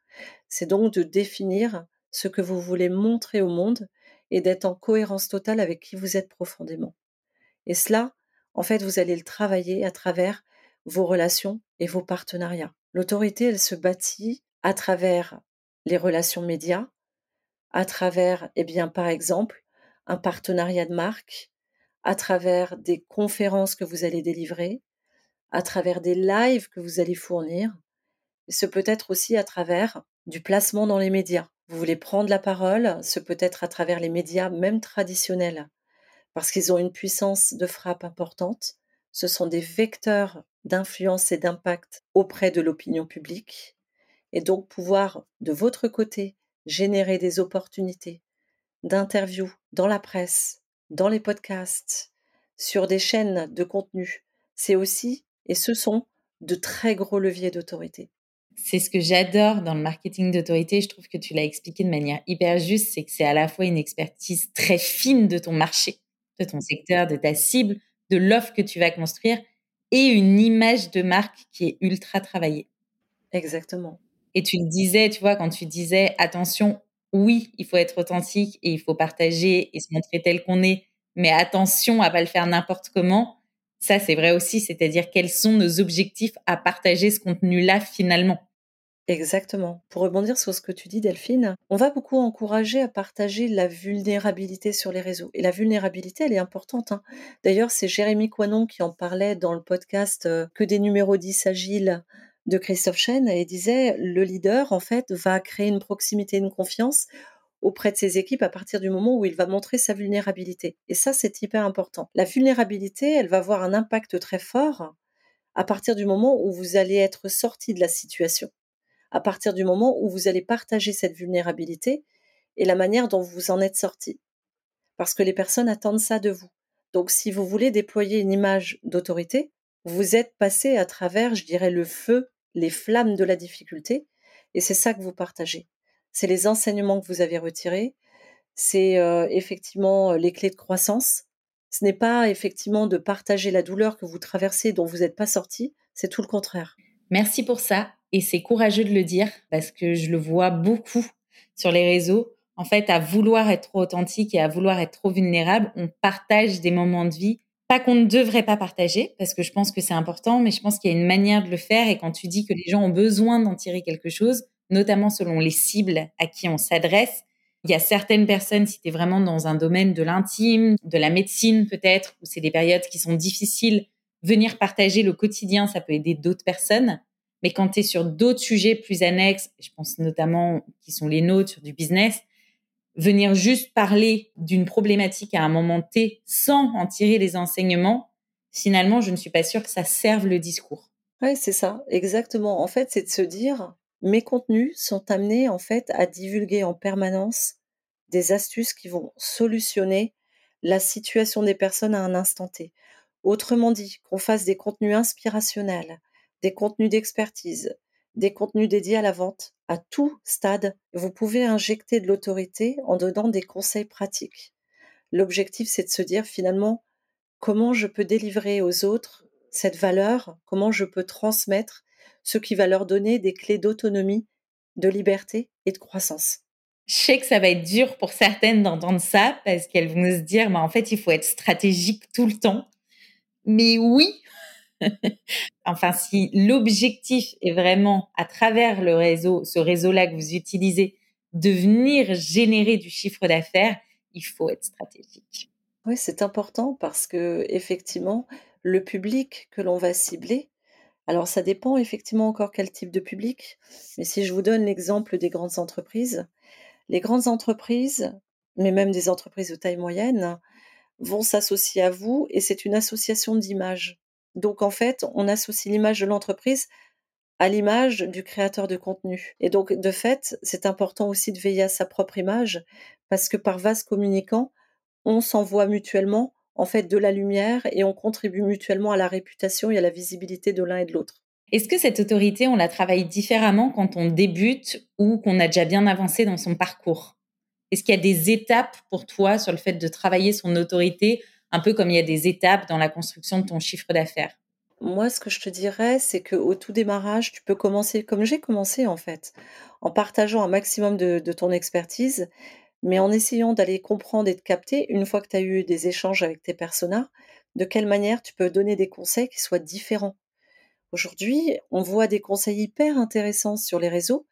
[SPEAKER 1] C'est donc de définir ce que vous voulez montrer au monde et d'être en cohérence totale avec qui vous êtes profondément. Et cela, en fait, vous allez le travailler à travers vos relations et vos partenariats. L'autorité, elle se bâtit à travers les relations médias, à travers, eh bien, par exemple, un partenariat de marque, à travers des conférences que vous allez délivrer, à travers des lives que vous allez fournir, et ce peut être aussi à travers du placement dans les médias. Vous voulez prendre la parole, ce peut être à travers les médias, même traditionnels, parce qu'ils ont une puissance de frappe importante. Ce sont des vecteurs d'influence et d'impact auprès de l'opinion publique. et donc pouvoir, de votre côté, générer des opportunités d'interviews dans la presse, dans les podcasts, sur des chaînes de contenu, c'est aussi, et ce sont, de très gros leviers d'autorité.
[SPEAKER 2] C'est ce que j'adore dans le marketing d'autorité. Je trouve que tu l'as expliqué de manière hyper juste. C'est que c'est à la fois une expertise très fine de ton marché, de ton secteur, de ta cible, de l'offre que tu vas construire et une image de marque qui est ultra travaillée.
[SPEAKER 1] Exactement.
[SPEAKER 2] Et tu le disais, tu vois, quand tu disais attention, oui, il faut être authentique et il faut partager et se montrer tel qu'on est, mais attention à pas le faire n'importe comment. Ça, c'est vrai aussi, c'est-à-dire quels sont nos objectifs à partager ce contenu-là finalement.
[SPEAKER 1] Exactement. Pour rebondir sur ce que tu dis, Delphine, on va beaucoup encourager à partager la vulnérabilité sur les réseaux. Et la vulnérabilité, elle est importante. Hein. D'ailleurs, c'est Jérémy Coinon qui en parlait dans le podcast euh, Que des numéros 10 agiles de Christophe Chen et disait le leader, en fait, va créer une proximité, une confiance auprès de ses équipes à partir du moment où il va montrer sa vulnérabilité. Et ça, c'est hyper important. La vulnérabilité, elle va avoir un impact très fort à partir du moment où vous allez être sorti de la situation, à partir du moment où vous allez partager cette vulnérabilité et la manière dont vous en êtes sorti. Parce que les personnes attendent ça de vous. Donc si vous voulez déployer une image d'autorité, vous êtes passé à travers, je dirais, le feu, les flammes de la difficulté, et c'est ça que vous partagez c'est les enseignements que vous avez retirés, c'est euh, effectivement euh, les clés de croissance. Ce n'est pas effectivement de partager la douleur que vous traversez dont vous n'êtes pas sorti, c'est tout le contraire.
[SPEAKER 2] Merci pour ça et c'est courageux de le dire parce que je le vois beaucoup sur les réseaux. En fait, à vouloir être trop authentique et à vouloir être trop vulnérable, on partage des moments de vie pas qu'on ne devrait pas partager parce que je pense que c'est important, mais je pense qu'il y a une manière de le faire et quand tu dis que les gens ont besoin d'en tirer quelque chose, notamment selon les cibles à qui on s'adresse. Il y a certaines personnes, si tu es vraiment dans un domaine de l'intime, de la médecine peut-être, où c'est des périodes qui sont difficiles, venir partager le quotidien, ça peut aider d'autres personnes. Mais quand tu es sur d'autres sujets plus annexes, je pense notamment qui sont les nôtres sur du business, venir juste parler d'une problématique à un moment T sans en tirer les enseignements, finalement, je ne suis pas sûre que ça serve le discours.
[SPEAKER 1] Oui, c'est ça, exactement. En fait, c'est de se dire, mes contenus sont amenés en fait à divulguer en permanence des astuces qui vont solutionner la situation des personnes à un instant T. Autrement dit, qu'on fasse des contenus inspirationnels, des contenus d'expertise, des contenus dédiés à la vente, à tout stade, vous pouvez injecter de l'autorité en donnant des conseils pratiques. L'objectif, c'est de se dire finalement comment je peux délivrer aux autres cette valeur, comment je peux transmettre ce qui va leur donner des clés d'autonomie, de liberté et de croissance?
[SPEAKER 2] Je sais que ça va être dur pour certaines d'entendre ça parce qu'elles vont se dire, mais en fait, il faut être stratégique tout le temps. Mais oui, *laughs* enfin, si l'objectif est vraiment à travers le réseau, ce réseau-là que vous utilisez, de venir générer du chiffre d'affaires, il faut être stratégique.
[SPEAKER 1] Oui, c'est important parce que effectivement, le public que l'on va cibler, alors ça dépend effectivement encore quel type de public, mais si je vous donne l'exemple des grandes entreprises, les grandes entreprises, mais même des entreprises de taille moyenne, vont s'associer à vous et c'est une association d'images. Donc en fait, on associe l'image de l'entreprise à l'image du créateur de contenu. Et donc de fait, c'est important aussi de veiller à sa propre image parce que par vase communicant, on s'envoie mutuellement en fait de la lumière et on contribue mutuellement à la réputation et à la visibilité de l'un et de l'autre.
[SPEAKER 2] Est-ce que cette autorité, on la travaille différemment quand on débute ou qu'on a déjà bien avancé dans son parcours? Est-ce qu'il y a des étapes pour toi sur le fait de travailler son autorité, un peu comme il y a des étapes dans la construction de ton chiffre d'affaires
[SPEAKER 1] Moi, ce que je te dirais, c'est qu'au tout démarrage, tu peux commencer comme j'ai commencé en fait, en partageant un maximum de, de ton expertise mais en essayant d'aller comprendre et de capter, une fois que tu as eu des échanges avec tes personas, de quelle manière tu peux donner des conseils qui soient différents. Aujourd'hui, on voit des conseils hyper intéressants sur les réseaux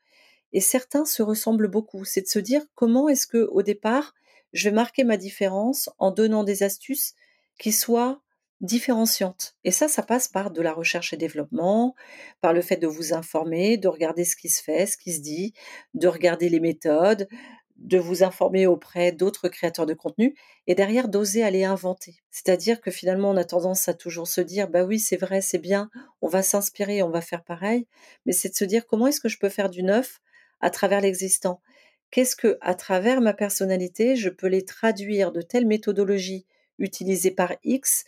[SPEAKER 1] et certains se ressemblent beaucoup. C'est de se dire comment est-ce que au départ, je vais marquer ma différence en donnant des astuces qui soient différenciantes. Et ça, ça passe par de la recherche et développement, par le fait de vous informer, de regarder ce qui se fait, ce qui se dit, de regarder les méthodes, de vous informer auprès d'autres créateurs de contenu et derrière d'oser aller inventer. C'est-à-dire que finalement on a tendance à toujours se dire bah oui c'est vrai c'est bien, on va s'inspirer, on va faire pareil, mais c'est de se dire comment est-ce que je peux faire du neuf à travers l'existant? Qu'est-ce que, à travers ma personnalité, je peux les traduire de telle méthodologie utilisée par X,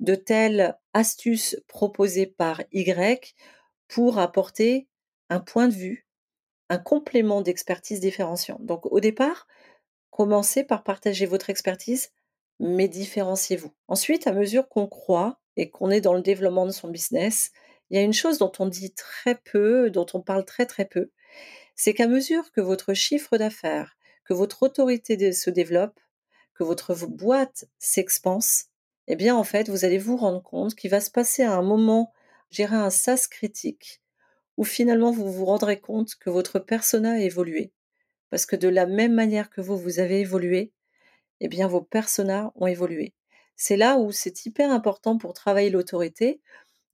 [SPEAKER 1] de telle astuce proposée par Y pour apporter un point de vue, un complément d'expertise différenciant. Donc au départ, commencez par partager votre expertise, mais différenciez-vous. Ensuite, à mesure qu'on croit et qu'on est dans le développement de son business, il y a une chose dont on dit très peu, dont on parle très très peu, c'est qu'à mesure que votre chiffre d'affaires, que votre autorité se développe, que votre boîte s'expanse, eh bien en fait, vous allez vous rendre compte qu'il va se passer à un moment, gérer un sas critique, où finalement vous vous rendrez compte que votre persona a évolué. Parce que de la même manière que vous, vous avez évolué, eh bien vos personas ont évolué. C'est là où c'est hyper important pour travailler l'autorité,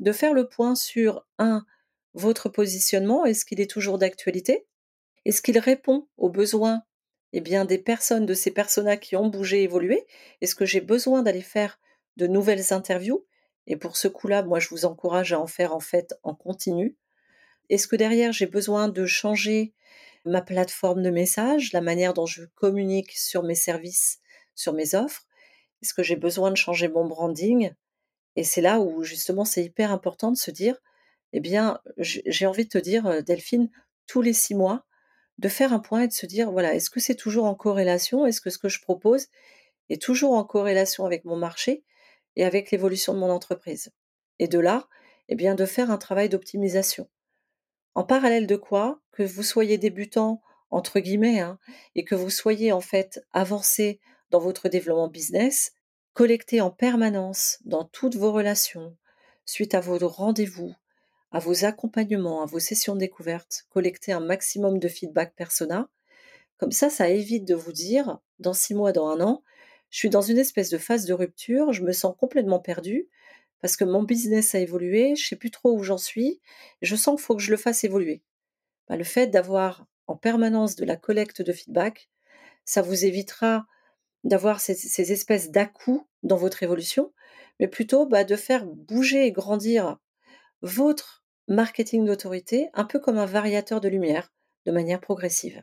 [SPEAKER 1] de faire le point sur, un, votre positionnement, est-ce qu'il est toujours d'actualité? Est-ce qu'il répond aux besoins eh bien, des personnes, de ces personas qui ont bougé, évolué Est-ce que j'ai besoin d'aller faire de nouvelles interviews. Et pour ce coup-là, moi, je vous encourage à en faire en fait en continu. Est-ce que derrière, j'ai besoin de changer ma plateforme de message, la manière dont je communique sur mes services, sur mes offres? Est-ce que j'ai besoin de changer mon branding? Et c'est là où justement c'est hyper important de se dire, eh bien, j'ai envie de te dire, euh, Delphine, tous les six mois, de faire un point et de se dire, voilà, est-ce que c'est toujours en corrélation Est-ce que ce que je propose est toujours en corrélation avec mon marché et avec l'évolution de mon entreprise? Et de là, eh bien, de faire un travail d'optimisation. En parallèle de quoi, que vous soyez débutant, entre guillemets, hein, et que vous soyez en fait avancé dans votre développement business, collectez en permanence dans toutes vos relations, suite à vos rendez-vous, à vos accompagnements, à vos sessions de découverte, collecter un maximum de feedback persona. Comme ça, ça évite de vous dire, dans six mois, dans un an, je suis dans une espèce de phase de rupture, je me sens complètement perdue parce que mon business a évolué, je sais plus trop où j'en suis, je sens qu'il faut que je le fasse évoluer. Bah, le fait d'avoir en permanence de la collecte de feedback, ça vous évitera d'avoir ces, espèces d'à-coups dans votre évolution, mais plutôt bah, de faire bouger et grandir votre marketing d'autorité, un peu comme un variateur de lumière, de manière progressive.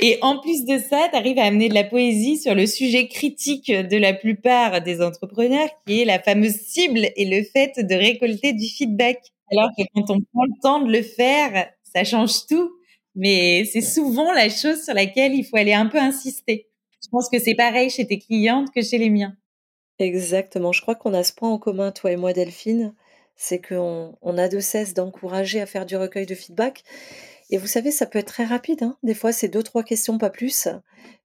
[SPEAKER 2] Et en plus de ça, tu arrives à amener de la poésie sur le sujet critique de la plupart des entrepreneurs, qui est la fameuse cible et le fait de récolter du feedback. Alors que quand on prend le temps de le faire, ça change tout. Mais c'est souvent la chose sur laquelle il faut aller un peu insister. Je pense que c'est pareil chez tes clientes que chez les miens.
[SPEAKER 1] Exactement. Je crois qu'on a ce point en commun, toi et moi, Delphine c'est qu'on on a de cesse d'encourager à faire du recueil de feedback. Et vous savez, ça peut être très rapide. Hein. Des fois, c'est deux, trois questions, pas plus,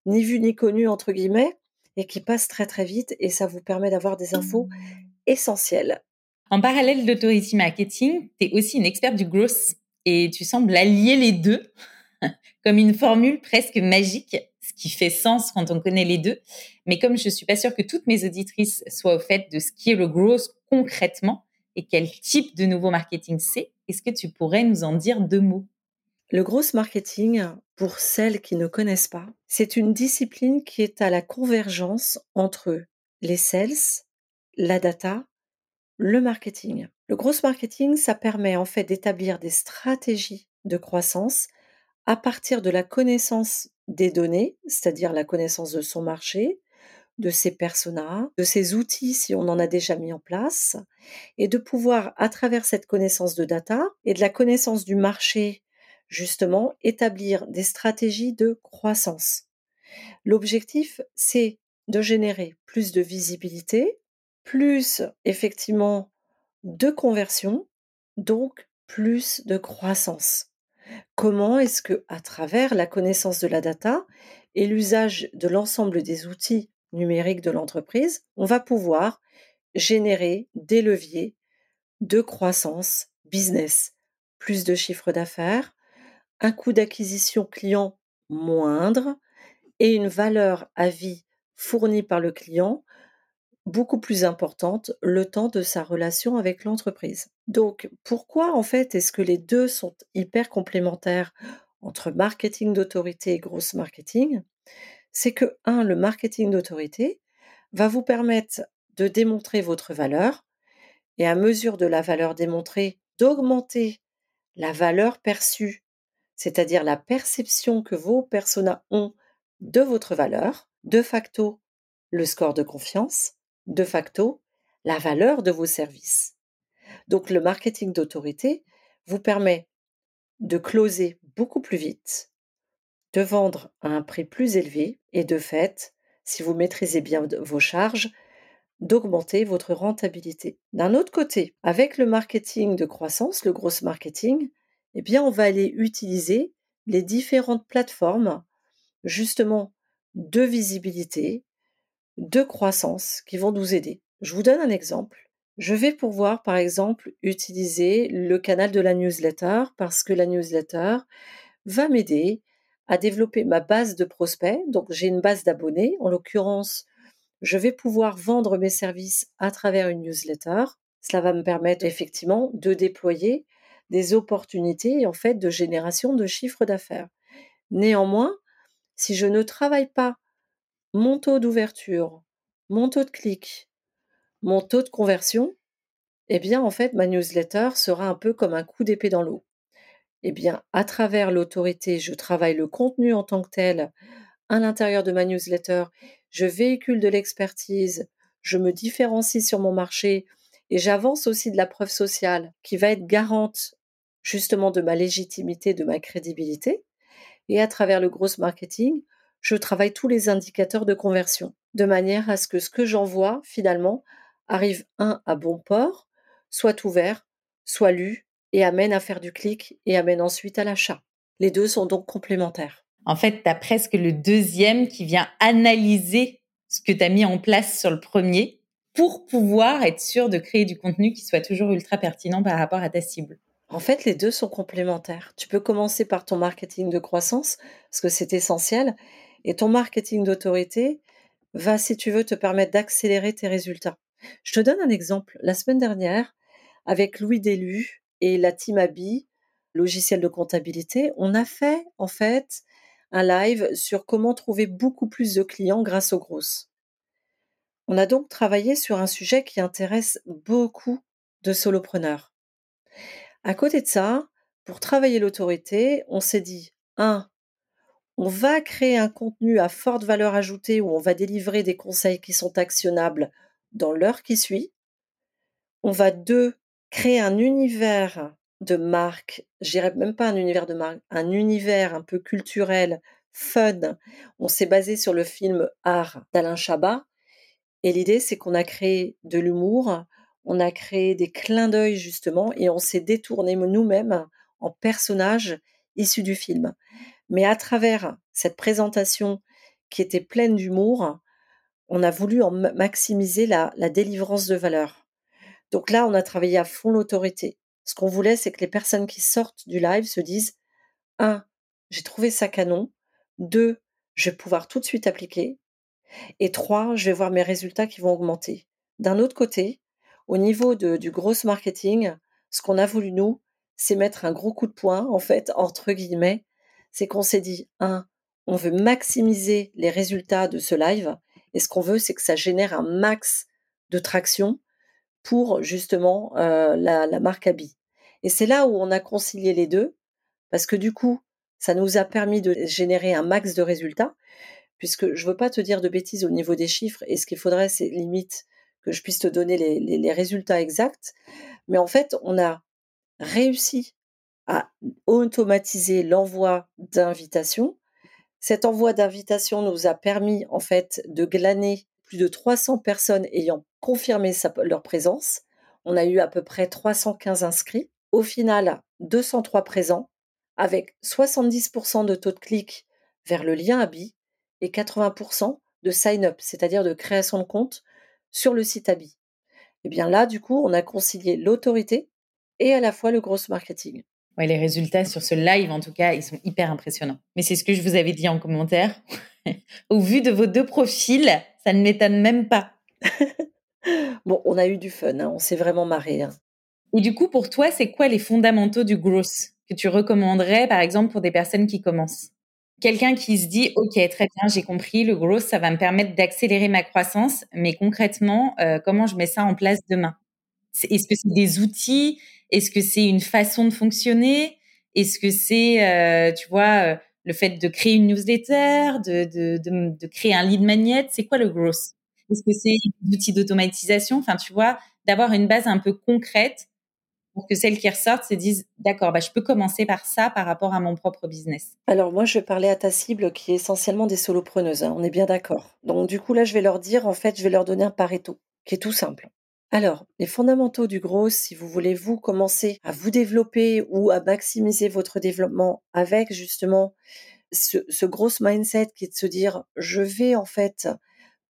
[SPEAKER 1] ni vu ni connu, entre guillemets, et qui passent très, très vite. Et ça vous permet d'avoir des infos essentielles.
[SPEAKER 2] En parallèle d'Authority Marketing, tu es aussi une experte du growth et tu sembles allier les deux *laughs* comme une formule presque magique, ce qui fait sens quand on connaît les deux. Mais comme je suis pas sûre que toutes mes auditrices soient au fait de ce qui est le growth concrètement, et quel type de nouveau marketing c'est? Est-ce que tu pourrais nous en dire deux mots?
[SPEAKER 1] Le gros marketing, pour celles qui ne connaissent pas, c'est une discipline qui est à la convergence entre les sales, la data, le marketing. Le gros marketing, ça permet en fait d'établir des stratégies de croissance à partir de la connaissance des données, c'est-à-dire la connaissance de son marché, de ses personas, de ses outils si on en a déjà mis en place, et de pouvoir, à travers cette connaissance de data et de la connaissance du marché, justement, établir des stratégies de croissance. L'objectif, c'est de générer plus de visibilité, plus effectivement de conversion, donc plus de croissance. Comment est-ce que, à travers la connaissance de la data et l'usage de l'ensemble des outils numérique de l'entreprise, on va pouvoir générer des leviers de croissance business, plus de chiffre d'affaires, un coût d'acquisition client moindre et une valeur à vie fournie par le client beaucoup plus importante le temps de sa relation avec l'entreprise. Donc pourquoi en fait est-ce que les deux sont hyper complémentaires entre marketing d'autorité et grosse marketing? C'est que, un, le marketing d'autorité va vous permettre de démontrer votre valeur et à mesure de la valeur démontrée, d'augmenter la valeur perçue, c'est-à-dire la perception que vos personas ont de votre valeur, de facto le score de confiance, de facto la valeur de vos services. Donc le marketing d'autorité vous permet de closer beaucoup plus vite, de vendre à un prix plus élevé et de fait, si vous maîtrisez bien vos charges, d'augmenter votre rentabilité. D'un autre côté, avec le marketing de croissance, le gros marketing, eh bien, on va aller utiliser les différentes plateformes, justement, de visibilité, de croissance qui vont nous aider. Je vous donne un exemple. Je vais pouvoir, par exemple, utiliser le canal de la newsletter parce que la newsletter va m'aider à développer ma base de prospects. Donc, j'ai une base d'abonnés. En l'occurrence, je vais pouvoir vendre mes services à travers une newsletter. Cela va me permettre effectivement de déployer des opportunités en fait de génération de chiffre d'affaires. Néanmoins, si je ne travaille pas mon taux d'ouverture, mon taux de clic, mon taux de conversion, eh bien en fait ma newsletter sera un peu comme un coup d'épée dans l'eau. Eh bien, à travers l'autorité, je travaille le contenu en tant que tel à l'intérieur de ma newsletter, je véhicule de l'expertise, je me différencie sur mon marché et j'avance aussi de la preuve sociale qui va être garante justement de ma légitimité, de ma crédibilité. Et à travers le gros marketing, je travaille tous les indicateurs de conversion, de manière à ce que ce que j'envoie, finalement, arrive, un, à bon port, soit ouvert, soit lu, et amène à faire du clic, et amène ensuite à l'achat. Les deux sont donc complémentaires.
[SPEAKER 2] En fait, tu as presque le deuxième qui vient analyser ce que tu as mis en place sur le premier pour pouvoir être sûr de créer du contenu qui soit toujours ultra pertinent par rapport à ta cible.
[SPEAKER 1] En fait, les deux sont complémentaires. Tu peux commencer par ton marketing de croissance, parce que c'est essentiel, et ton marketing d'autorité va, si tu veux, te permettre d'accélérer tes résultats. Je te donne un exemple. La semaine dernière, avec Louis Délu et la team Abi, logiciel de comptabilité, on a fait en fait un live sur comment trouver beaucoup plus de clients grâce aux grosses. On a donc travaillé sur un sujet qui intéresse beaucoup de solopreneurs. À côté de ça, pour travailler l'autorité, on s'est dit, un, on va créer un contenu à forte valeur ajoutée où on va délivrer des conseils qui sont actionnables dans l'heure qui suit. On va, deux, créer un univers de marque, j'irais même pas un univers de marque, un univers un peu culturel, fun. On s'est basé sur le film Art d'Alain Chabat. Et l'idée, c'est qu'on a créé de l'humour, on a créé des clins d'œil justement et on s'est détourné nous-mêmes en personnages issus du film. Mais à travers cette présentation qui était pleine d'humour, on a voulu en maximiser la délivrance de valeur. Donc là, on a travaillé à fond l'autorité. Ce qu'on voulait, c'est que les personnes qui sortent du live se disent un, j'ai trouvé ça canon. Deux, je vais pouvoir tout de suite appliquer. Et trois, je vais voir mes résultats qui vont augmenter. D'un autre côté, au niveau du gros marketing, ce qu'on a voulu nous, c'est mettre un gros coup de poing, en fait, entre guillemets. C'est qu'on s'est dit, un, on veut maximiser les résultats de ce live. Et ce qu'on veut, c'est que ça génère un max de traction pour justement la, la marque Abi. Et c'est là où on a concilié les deux, parce que du coup, ça nous a permis de générer un max de résultats, puisque je veux pas te dire de bêtises au niveau des chiffres, et ce qu'il faudrait, c'est limite que je puisse te donner les, résultats exacts. Mais en fait, on a réussi à automatiser l'envoi d'invitations. Cet envoi d'invitation nous a permis en fait de glaner plus de 300 personnes ayant confirmé leur présence. On a eu à peu près 315 inscrits. Au final, 203 présents avec 70% de taux de clic vers le lien Abi et 80% de sign-up, c'est-à-dire de création de compte sur le site Abi. Et eh bien là, du coup, on a concilié l'autorité et à la fois le gros marketing.
[SPEAKER 2] Ouais, les résultats sur ce live, en tout cas, ils sont hyper impressionnants. Mais c'est ce que je vous avais dit en commentaire. *laughs* Au vu de vos deux profils, ça ne m'étonne même pas. *laughs*
[SPEAKER 1] bon, on a eu du fun, hein, on s'est vraiment marré. Hein.
[SPEAKER 2] Et du coup, pour toi, c'est quoi les fondamentaux du growth que tu recommanderais, par exemple, pour des personnes qui commencent? Quelqu'un qui se dit, OK, très bien, j'ai compris, le growth, ça va me permettre d'accélérer ma croissance, mais concrètement, euh, comment je mets ça en place demain? Est-ce que c'est des outils? Est-ce que c'est une façon de fonctionner? Est-ce que c'est, euh, tu vois, euh, le fait de créer une newsletter, de, de, de, créer un lead magnet C'est quoi le growth? Est-ce que c'est des outils d'automatisation? Enfin, tu vois, d'avoir une base un peu concrète pour que celles qui ressortent se disent d'accord, bah, je peux commencer par ça par rapport à mon propre business
[SPEAKER 1] Alors moi, je vais parler à ta cible qui est essentiellement des solopreneuses, hein, on est bien d'accord. Donc du coup, là, je vais leur dire, en fait, je vais leur donner un Pareto, qui est tout simple. Alors, les fondamentaux du gros, si vous voulez vous commencer à vous développer ou à maximiser votre développement avec justement ce, gros mindset qui est de se dire, je vais en fait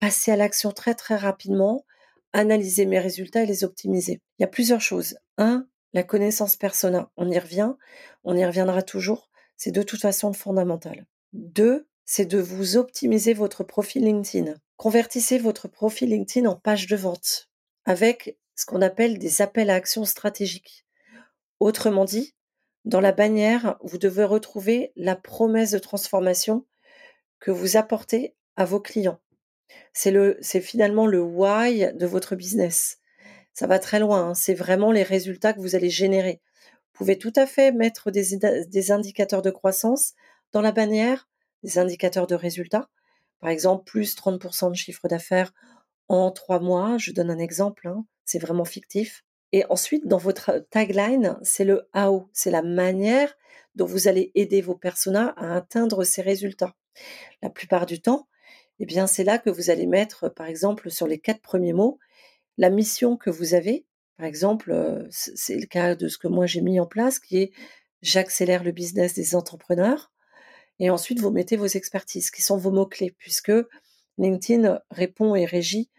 [SPEAKER 1] passer à l'action très très rapidement, analyser mes résultats et les optimiser. Il y a plusieurs choses. Un, la connaissance persona. On y revient, on y reviendra toujours. C'est de toute façon fondamental. Deux, c'est de vous optimiser votre profil LinkedIn. Convertissez votre profil LinkedIn en page de vente avec ce qu'on appelle des appels à action stratégiques. Autrement dit, dans la bannière, vous devez retrouver la promesse de transformation que vous apportez à vos clients. C'est le, c'est finalement le why de votre business. Ça va très loin. Hein. C'est vraiment les résultats que vous allez générer. Vous pouvez tout à fait mettre des indicateurs de croissance dans la bannière, des indicateurs de résultats. Par exemple, plus 30% de chiffre d'affaires en trois mois. Je donne un exemple. Hein. C'est vraiment fictif. Et ensuite, dans votre tagline, c'est le how, c'est la manière dont vous allez aider vos personas à atteindre ces résultats. La plupart du temps, eh bien, c'est là que vous allez mettre, par exemple, sur les quatre premiers mots, la mission que vous avez. Par exemple, euh, c'est le cas de ce que moi j'ai mis en place, qui est j'accélère le business des entrepreneurs. Et ensuite, vous mettez vos expertises, qui sont vos mots-clés, puisque LinkedIn répond et régit,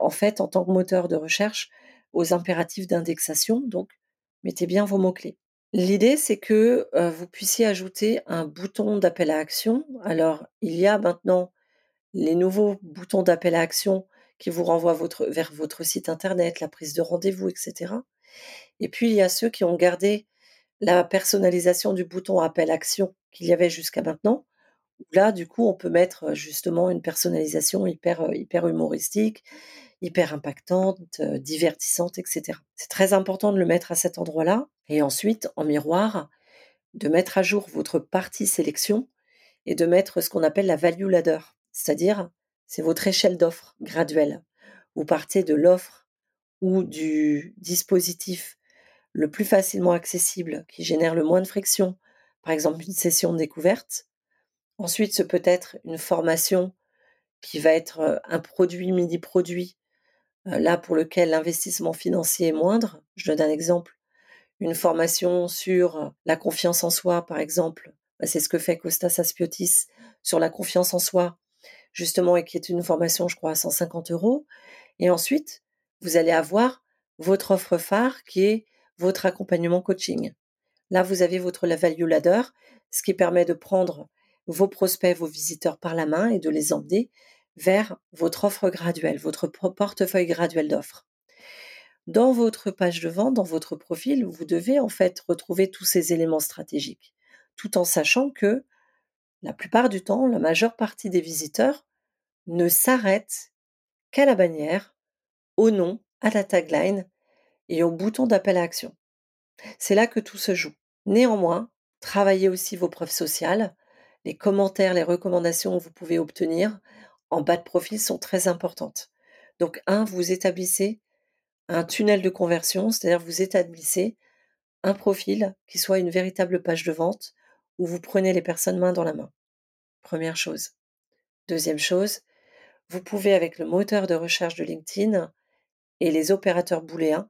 [SPEAKER 1] en fait, en tant que moteur de recherche, aux impératifs d'indexation. Donc, mettez bien vos mots-clés. L'idée, c'est que euh, vous puissiez ajouter un bouton d'appel à action. Alors, il y a maintenant les nouveaux boutons d'appel à action qui vous renvoient vers votre site internet, la prise de rendez-vous, etc. Et puis, il y a ceux qui ont gardé la personnalisation du bouton appel action qu'il y avait jusqu'à maintenant. Là, du coup, on peut mettre justement une personnalisation hyper, hyper humoristique, hyper impactante, divertissante, etc. C'est très important de le mettre à cet endroit-là. Et ensuite, en miroir, de mettre à jour votre partie sélection et de mettre ce qu'on appelle la value ladder. C'est-à-dire, c'est votre échelle d'offres graduelle. Vous partez de l'offre ou du dispositif le plus facilement accessible, qui génère le moins de friction, par exemple une session de découverte. Ensuite, ce peut être une formation qui va être euh, un produit midi-produit, euh, là pour lequel l'investissement financier est moindre. Je donne un exemple. Une formation sur la confiance en soi, par exemple. Bah, c'est ce que fait Costas Aspiotis sur la confiance en soi justement, et qui est une formation, je crois, à 150 euros. Et ensuite, vous allez avoir votre offre phare qui est votre accompagnement coaching. Là, vous avez votre value ladder, ce qui permet de prendre vos prospects, vos visiteurs par la main et de les emmener vers votre offre graduelle, votre portefeuille graduel d'offres. Dans votre page de vente, dans votre profil, vous devez en fait retrouver tous ces éléments stratégiques, tout en sachant que la plupart du temps, la majeure partie des visiteurs ne s'arrêtent qu'à la bannière, au nom, à la tagline et au bouton d'appel à action. C'est là que tout se joue. Néanmoins, travaillez aussi vos preuves sociales. Les commentaires, les recommandations que vous pouvez obtenir en bas de profil sont très importantes. Donc, un, vous établissez un tunnel de conversion, c'est-à-dire vous établissez un profil qui soit une véritable page de vente où vous prenez les personnes main dans la main. Première chose. Deuxième chose, vous pouvez avec le moteur de recherche de LinkedIn et les opérateurs booléens,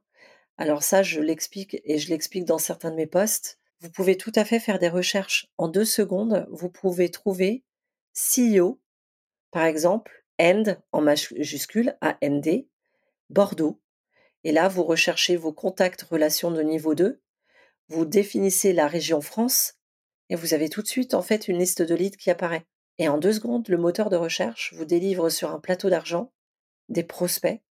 [SPEAKER 1] alors ça je l'explique et je l'explique dans certains de mes posts, vous pouvez tout à fait faire des recherches en deux secondes, vous pouvez trouver CEO, par exemple, end en majuscule, AND, Bordeaux, et là vous recherchez vos contacts relations de niveau 2, vous définissez la région France, et vous avez tout de suite en fait une liste de leads qui apparaît. Et en deux secondes, le moteur de recherche vous délivre sur un plateau d'argent des prospects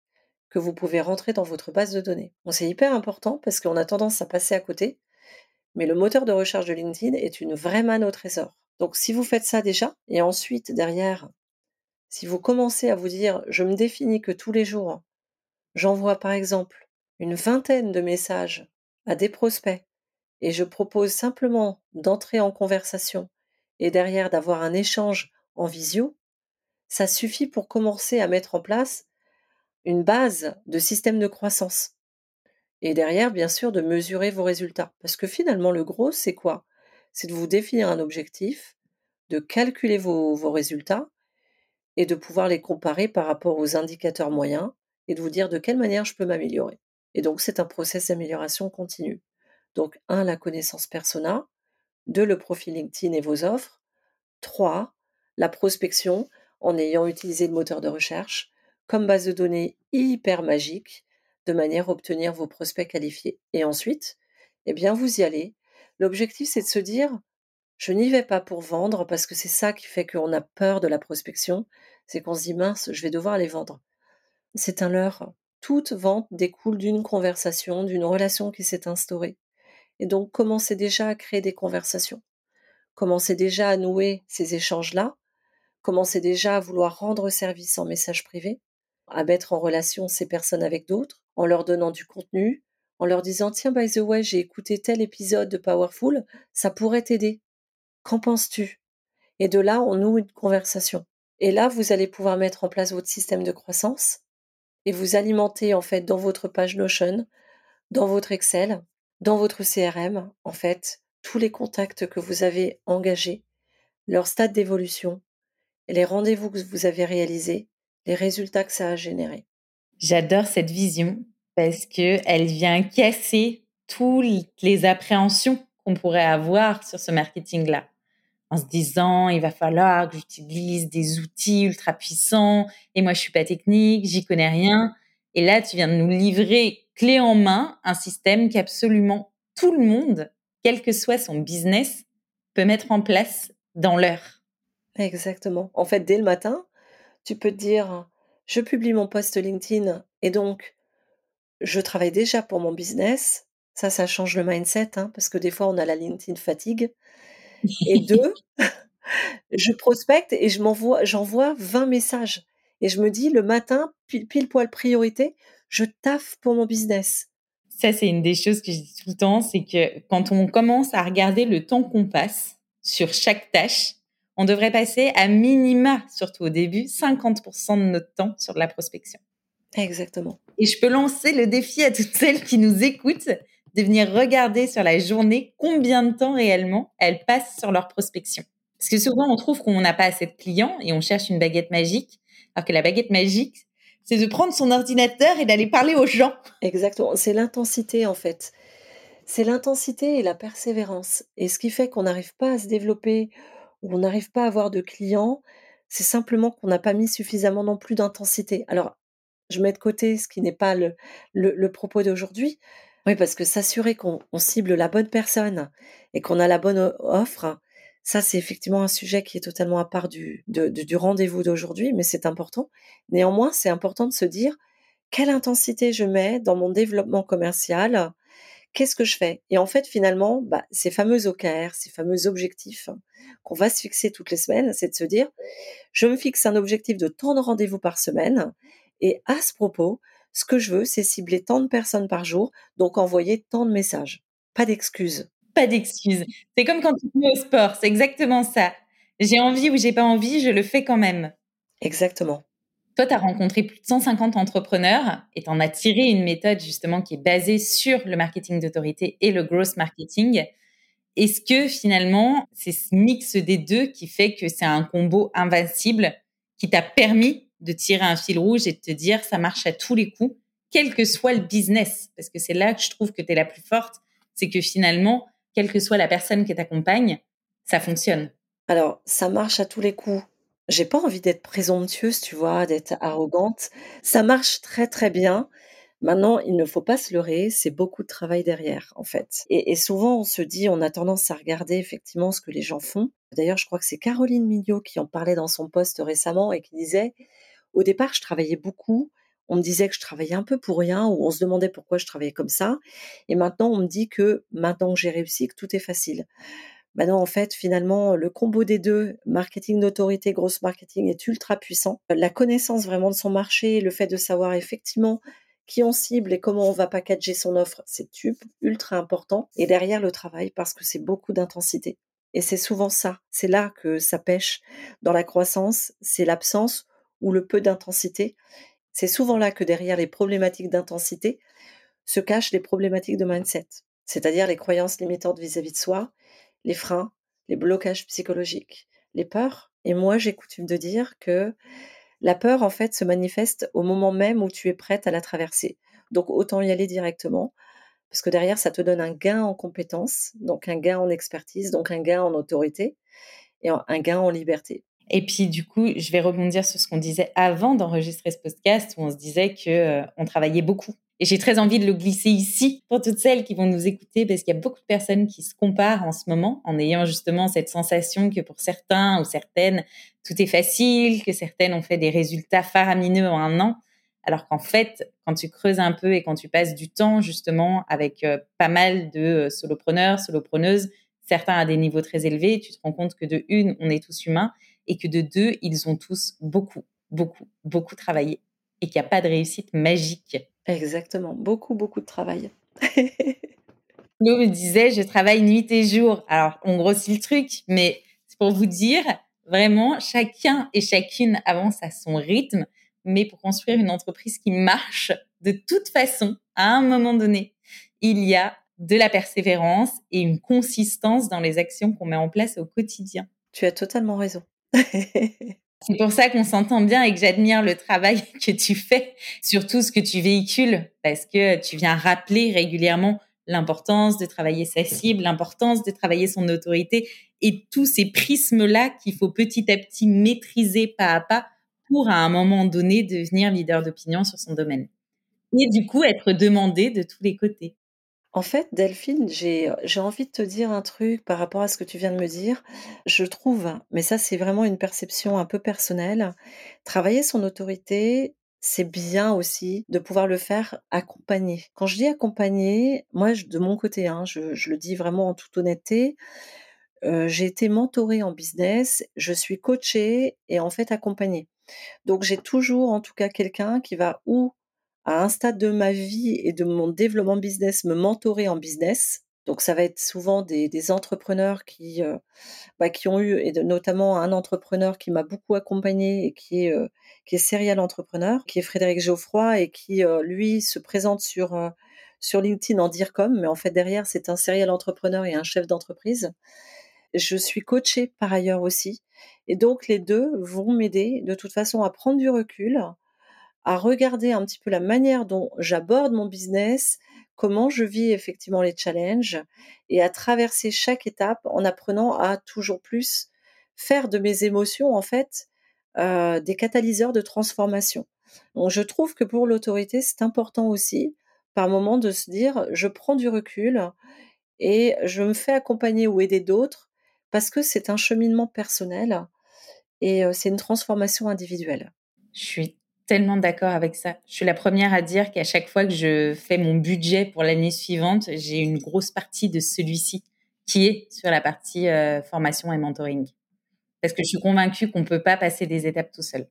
[SPEAKER 1] que vous pouvez rentrer dans votre base de données. C'est hyper important parce qu'on a tendance à passer à côté, mais le moteur de recherche de LinkedIn est une vraie manne au trésor. Donc si vous faites ça déjà, et ensuite derrière, si vous commencez à vous dire, je me définis que tous les jours, j'envoie par exemple une vingtaine de messages à des prospects et je propose simplement d'entrer en conversation et derrière d'avoir un échange en visio, ça suffit pour commencer à mettre en place une base de système de croissance. Et derrière, bien sûr, de mesurer vos résultats. Parce que finalement, le gros, c'est quoi? C'est de vous définir un objectif, de calculer vos, vos résultats et de pouvoir les comparer par rapport aux indicateurs moyens et de vous dire de quelle manière je peux m'améliorer. Et donc, c'est un process d'amélioration continue. Donc, un, la connaissance persona, deux, le profil LinkedIn et vos offres, trois, la prospection en ayant utilisé le moteur de recherche comme base de données hyper magique de manière à obtenir vos prospects qualifiés. Et ensuite, eh bien, vous y allez. L'objectif, c'est de se dire, je n'y vais pas pour vendre parce que c'est ça qui fait qu'on a peur de la prospection, c'est qu'on se dit, mince, je vais devoir les vendre. C'est un leurre. Toute vente découle d'une conversation, d'une relation qui s'est instaurée. Et donc, commencez déjà à créer des conversations. Commencez déjà à nouer ces échanges-là. Commencez déjà à vouloir rendre service en message privé, à mettre en relation ces personnes avec d'autres, en leur donnant du contenu, en leur disant Tiens, by the way, j'ai écouté tel épisode de Powerful, ça pourrait t'aider. Qu'en penses-tu? Et de là, on noue une conversation. Et là, vous allez pouvoir mettre en place votre système de croissance et vous alimenter en fait dans votre page Notion, dans votre Excel, dans votre CRM, en fait, tous les contacts que vous avez engagés, leur stade d'évolution, les rendez-vous que vous avez réalisés, les résultats que ça a généré.
[SPEAKER 2] J'adore cette vision parce que elle vient casser toutes les appréhensions qu'on pourrait avoir sur ce marketing-là. En se disant, il va falloir que j'utilise des outils ultra puissants et moi je suis pas technique, j'y connais rien. Et là, tu viens de nous livrer clé en main un système qu'absolument tout le monde, quel que soit son business, peut mettre en place dans l'heure.
[SPEAKER 1] Exactement. En fait, dès le matin, tu peux te dire, je publie mon post LinkedIn et donc je travaille déjà pour mon business. Ça, ça change le mindset, hein, parce que des fois, on a la LinkedIn fatigue. Et *laughs* deux, *laughs* je prospecte et je m'envoie, j'envoie 20 messages. Et je me dis, le matin, pile, pile poil priorité, je taffe pour mon business.
[SPEAKER 2] Ça, c'est une des choses que je dis tout le temps, c'est que quand on commence à regarder le temps qu'on passe sur chaque tâche, on devrait passer à minima, surtout au début, 50% de notre temps sur la prospection.
[SPEAKER 1] Exactement.
[SPEAKER 2] Et je peux lancer le défi à toutes celles qui nous écoutent de venir regarder sur la journée combien de temps réellement elles passent sur leur prospection. Parce que souvent, on trouve qu'on n'a pas assez de clients et on cherche une baguette magique, alors que la baguette magique, c'est de prendre son ordinateur et d'aller parler aux gens.
[SPEAKER 1] Exactement, c'est l'intensité en fait. C'est l'intensité et la persévérance. Et ce qui fait qu'on n'arrive pas à se développer ou on n'arrive pas à avoir de clients, c'est simplement qu'on n'a pas mis suffisamment non plus d'intensité. Alors, je mets de côté ce qui n'est pas le, le, propos d'aujourd'hui. Oui, parce que s'assurer qu'on cible la bonne personne et qu'on a la bonne offre, ça, c'est effectivement un sujet qui est totalement à part du, rendez-vous d'aujourd'hui, mais c'est important. Néanmoins, c'est important de se dire quelle intensité je mets dans mon développement commercial, qu'est-ce que je fais? Et en fait, finalement, bah, ces fameux OKR, ces fameux objectifs qu'on va se fixer toutes les semaines, c'est de se dire, je me fixe un objectif de tant de rendez-vous par semaine, et à ce propos, ce que je veux, c'est cibler tant de personnes par jour, donc envoyer tant de messages. Pas d'excuses
[SPEAKER 2] pas d'excuses. C'est comme quand tu vas au sport, c'est exactement ça. J'ai envie ou j'ai pas envie, je le fais quand même.
[SPEAKER 1] Exactement.
[SPEAKER 2] Toi, tu as rencontré plus de 150 entrepreneurs et tu en as tiré une méthode justement qui est basée sur le marketing d'autorité et le growth marketing. Est-ce que finalement, c'est ce mix des deux qui fait que c'est un combo invincible qui t'a permis de tirer un fil rouge et de te dire ça marche à tous les coups, quel que soit le business Parce que c'est là que je trouve que tu es la plus forte, c'est que finalement, quelle que soit la personne qui t'accompagne, ça fonctionne.
[SPEAKER 1] Alors, ça marche à tous les coups. J'ai pas envie d'être présomptueuse, tu vois, d'être arrogante. Ça marche très très bien. Maintenant, il ne faut pas se leurrer, c'est beaucoup de travail derrière, en fait. Et, souvent, on se dit, on a tendance à regarder effectivement ce que les gens font. D'ailleurs, je crois que c'est Caroline Mignot qui en parlait dans son poste récemment et qui disait, au départ, je travaillais beaucoup, on me disait que je travaillais un peu pour rien, ou on se demandait pourquoi je travaillais comme ça. Et maintenant, on me dit que maintenant que j'ai réussi, que tout est facile. Maintenant, en fait, finalement, le combo des deux, marketing d'autorité, grosse marketing, est ultra puissant. La connaissance vraiment de son marché, le fait de savoir effectivement qui on cible et comment on va packager son offre, c'est ultra important. Et derrière le travail, parce que c'est beaucoup d'intensité. Et c'est souvent ça, c'est là que ça pêche dans la croissance, c'est l'absence ou le peu d'intensité. C'est souvent là que derrière les problématiques d'intensité se cachent les problématiques de mindset, c'est-à-dire les croyances limitantes vis-à-vis de soi, les freins, les blocages psychologiques, les peurs. Et moi, j'ai coutume de dire que la peur, en fait, se manifeste au moment même où tu es prête à la traverser. Donc, autant y aller directement, parce que derrière, ça te donne un gain en compétences, donc un gain en expertise, donc un gain en autorité et un gain en liberté.
[SPEAKER 2] Et puis, du coup, je vais rebondir sur ce qu'on disait avant d'enregistrer ce podcast, où on se disait que euh, on travaillait beaucoup. Et j'ai très envie de le glisser ici pour toutes celles qui vont nous écouter, parce qu'il y a beaucoup de personnes qui se comparent en ce moment, en ayant justement cette sensation que pour certains ou certaines, tout est facile, que certaines ont fait des résultats faramineux en un an. Alors qu'en fait, quand tu creuses un peu et quand tu passes du temps justement avec euh, pas mal de euh, solopreneurs, solopreneuses, certains à des niveaux très élevés, tu te rends compte que de une, on est tous humains et que de deux, ils ont tous beaucoup, beaucoup, beaucoup travaillé et qu'il n'y a pas de réussite magique.
[SPEAKER 1] Exactement, beaucoup, beaucoup de travail. *laughs*
[SPEAKER 2] Flo me disait, je travaille nuit et jour. Alors, on grossit le truc, mais c'est pour vous dire, vraiment, chacun et chacune avance à son rythme, mais pour construire une entreprise qui marche de toute façon, à un moment donné, il y a de la persévérance et une consistance dans les actions qu'on met en place au quotidien.
[SPEAKER 1] Tu as totalement raison. *laughs*
[SPEAKER 2] C'est pour ça qu'on s'entend bien et que j'admire le travail *laughs* que tu fais, surtout ce que tu véhicules, parce que tu viens rappeler régulièrement l'importance de travailler sa cible, l'importance de travailler son autorité et tous ces prismes-là qu'il faut petit à petit maîtriser pas à pas pour à un moment donné devenir leader d'opinion sur son domaine. Et du coup, être demandé de tous les côtés.
[SPEAKER 1] En fait, Delphine, j'ai, j'ai envie de te dire un truc par rapport à ce que tu viens de me dire. Je trouve, mais ça c'est vraiment une perception un peu personnelle, travailler son autorité, c'est bien aussi de pouvoir le faire accompagner. Quand je dis accompagner, moi de mon côté, hein, je, je le dis vraiment en toute honnêteté, euh, j'ai été mentorée en business, je suis coachée et en fait accompagnée. Donc j'ai toujours en tout cas quelqu'un qui va ou à un stade de ma vie et de mon développement business me mentorer en business. Donc ça va être souvent des, entrepreneurs qui, euh, bah, qui ont eu, et notamment un entrepreneur qui m'a beaucoup accompagné et qui est, euh, qui est serial entrepreneur, qui est Frédéric Geoffroy et qui, euh, lui, se présente sur, sur LinkedIn en dire comme, mais en fait derrière, c'est un serial entrepreneur et un chef d'entreprise. Je suis coachée par ailleurs aussi. Et donc les deux vont m'aider de toute façon à prendre du recul, à regarder un petit peu la manière dont j'aborde mon business, comment je vis effectivement les challenges et à traverser chaque étape en apprenant à toujours plus faire de mes émotions en fait euh, des catalyseurs de transformation. Donc je trouve que pour l'autorité c'est important aussi par moment de se dire je prends du recul et je me fais accompagner ou aider d'autres parce que c'est un cheminement personnel et euh, c'est une transformation individuelle.
[SPEAKER 2] Je suis tellement d'accord avec ça. Je suis la première à dire qu'à chaque fois que je fais mon budget pour l'année suivante, j'ai une grosse partie de celui-ci qui est sur la partie euh, formation et mentoring. Parce que je suis convaincue qu'on ne peut pas passer des étapes tout seul.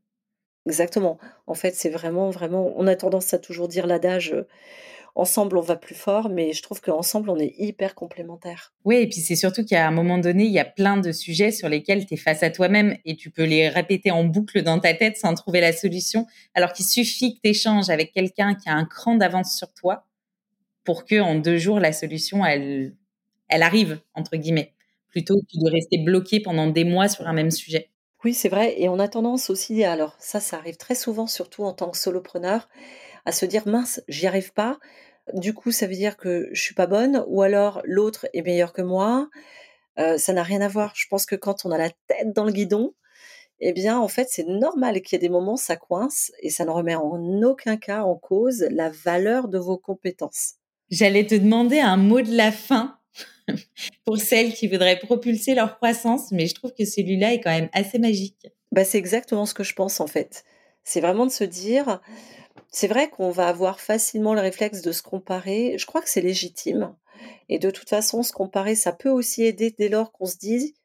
[SPEAKER 1] Exactement. En fait, c'est vraiment, vraiment, on a tendance à toujours dire l'adage euh, ensemble on va plus fort, mais je trouve qu'ensemble on est hyper complémentaires.
[SPEAKER 2] Oui, et puis c'est surtout qu'à un moment donné, il y a plein de sujets sur lesquels tu es face à toi-même et tu peux les répéter en boucle dans ta tête sans trouver la solution, alors qu'il suffit que tu échanges avec quelqu'un qui a un cran d'avance sur toi pour que en deux jours la solution elle elle arrive entre guillemets, plutôt que de rester bloqué pendant des mois sur un même sujet.
[SPEAKER 1] Oui, c'est vrai. Et on a tendance aussi, alors ça, ça arrive très souvent, surtout en tant que solopreneur, à se dire mince, j'y arrive pas. Du coup, ça veut dire que je suis pas bonne, ou alors l'autre est meilleur que moi. Euh, ça n'a rien à voir. Je pense que quand on a la tête dans le guidon, eh bien, en fait, c'est normal qu'il y ait des moments ça coince et ça ne remet en aucun cas en cause la valeur de vos compétences.
[SPEAKER 2] J'allais te demander un mot de la fin *laughs* pour celles qui voudraient propulser leur croissance, mais je trouve que celui-là est quand même assez magique.
[SPEAKER 1] Bah, c'est exactement ce que je pense en fait. C'est vraiment de se dire, c'est vrai qu'on va avoir facilement le réflexe de se comparer. Je crois que c'est légitime. Et de toute façon, se comparer, ça peut aussi aider dès lors qu'on se dit,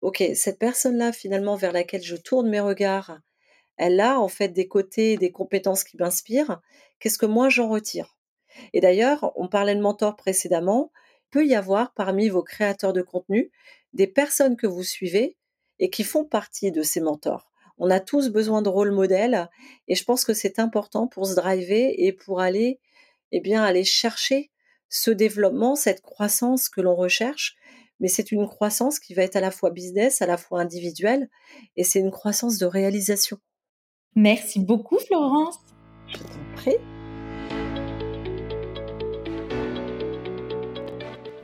[SPEAKER 1] OK, cette personne-là, finalement, vers laquelle je tourne mes regards, elle a en fait des côtés, des compétences qui m'inspirent. Qu'est-ce que moi j'en retire? Et d'ailleurs, on parlait de mentor précédemment. Il peut y avoir parmi vos créateurs de contenu des personnes que vous suivez et qui font partie de ces mentors. On a tous besoin de rôle modèle et je pense que c'est important pour se driver et pour aller, eh bien, aller chercher ce développement, cette croissance que l'on recherche. Mais c'est une croissance qui va être à la fois business, à la fois individuelle et c'est une croissance de réalisation.
[SPEAKER 2] Merci beaucoup, Florence.
[SPEAKER 1] Je t'en prie.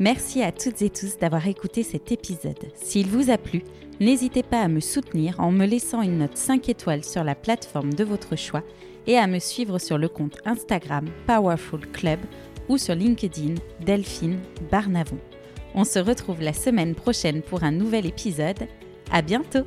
[SPEAKER 2] Merci à toutes et tous d'avoir écouté cet épisode. S'il vous a plu, n'hésitez pas à me soutenir en me laissant une note 5 étoiles sur la plateforme de votre choix et à me suivre sur le compte Instagram Powerful Club ou sur LinkedIn Delphine Barnavon. On se retrouve la semaine prochaine pour un nouvel épisode. À bientôt!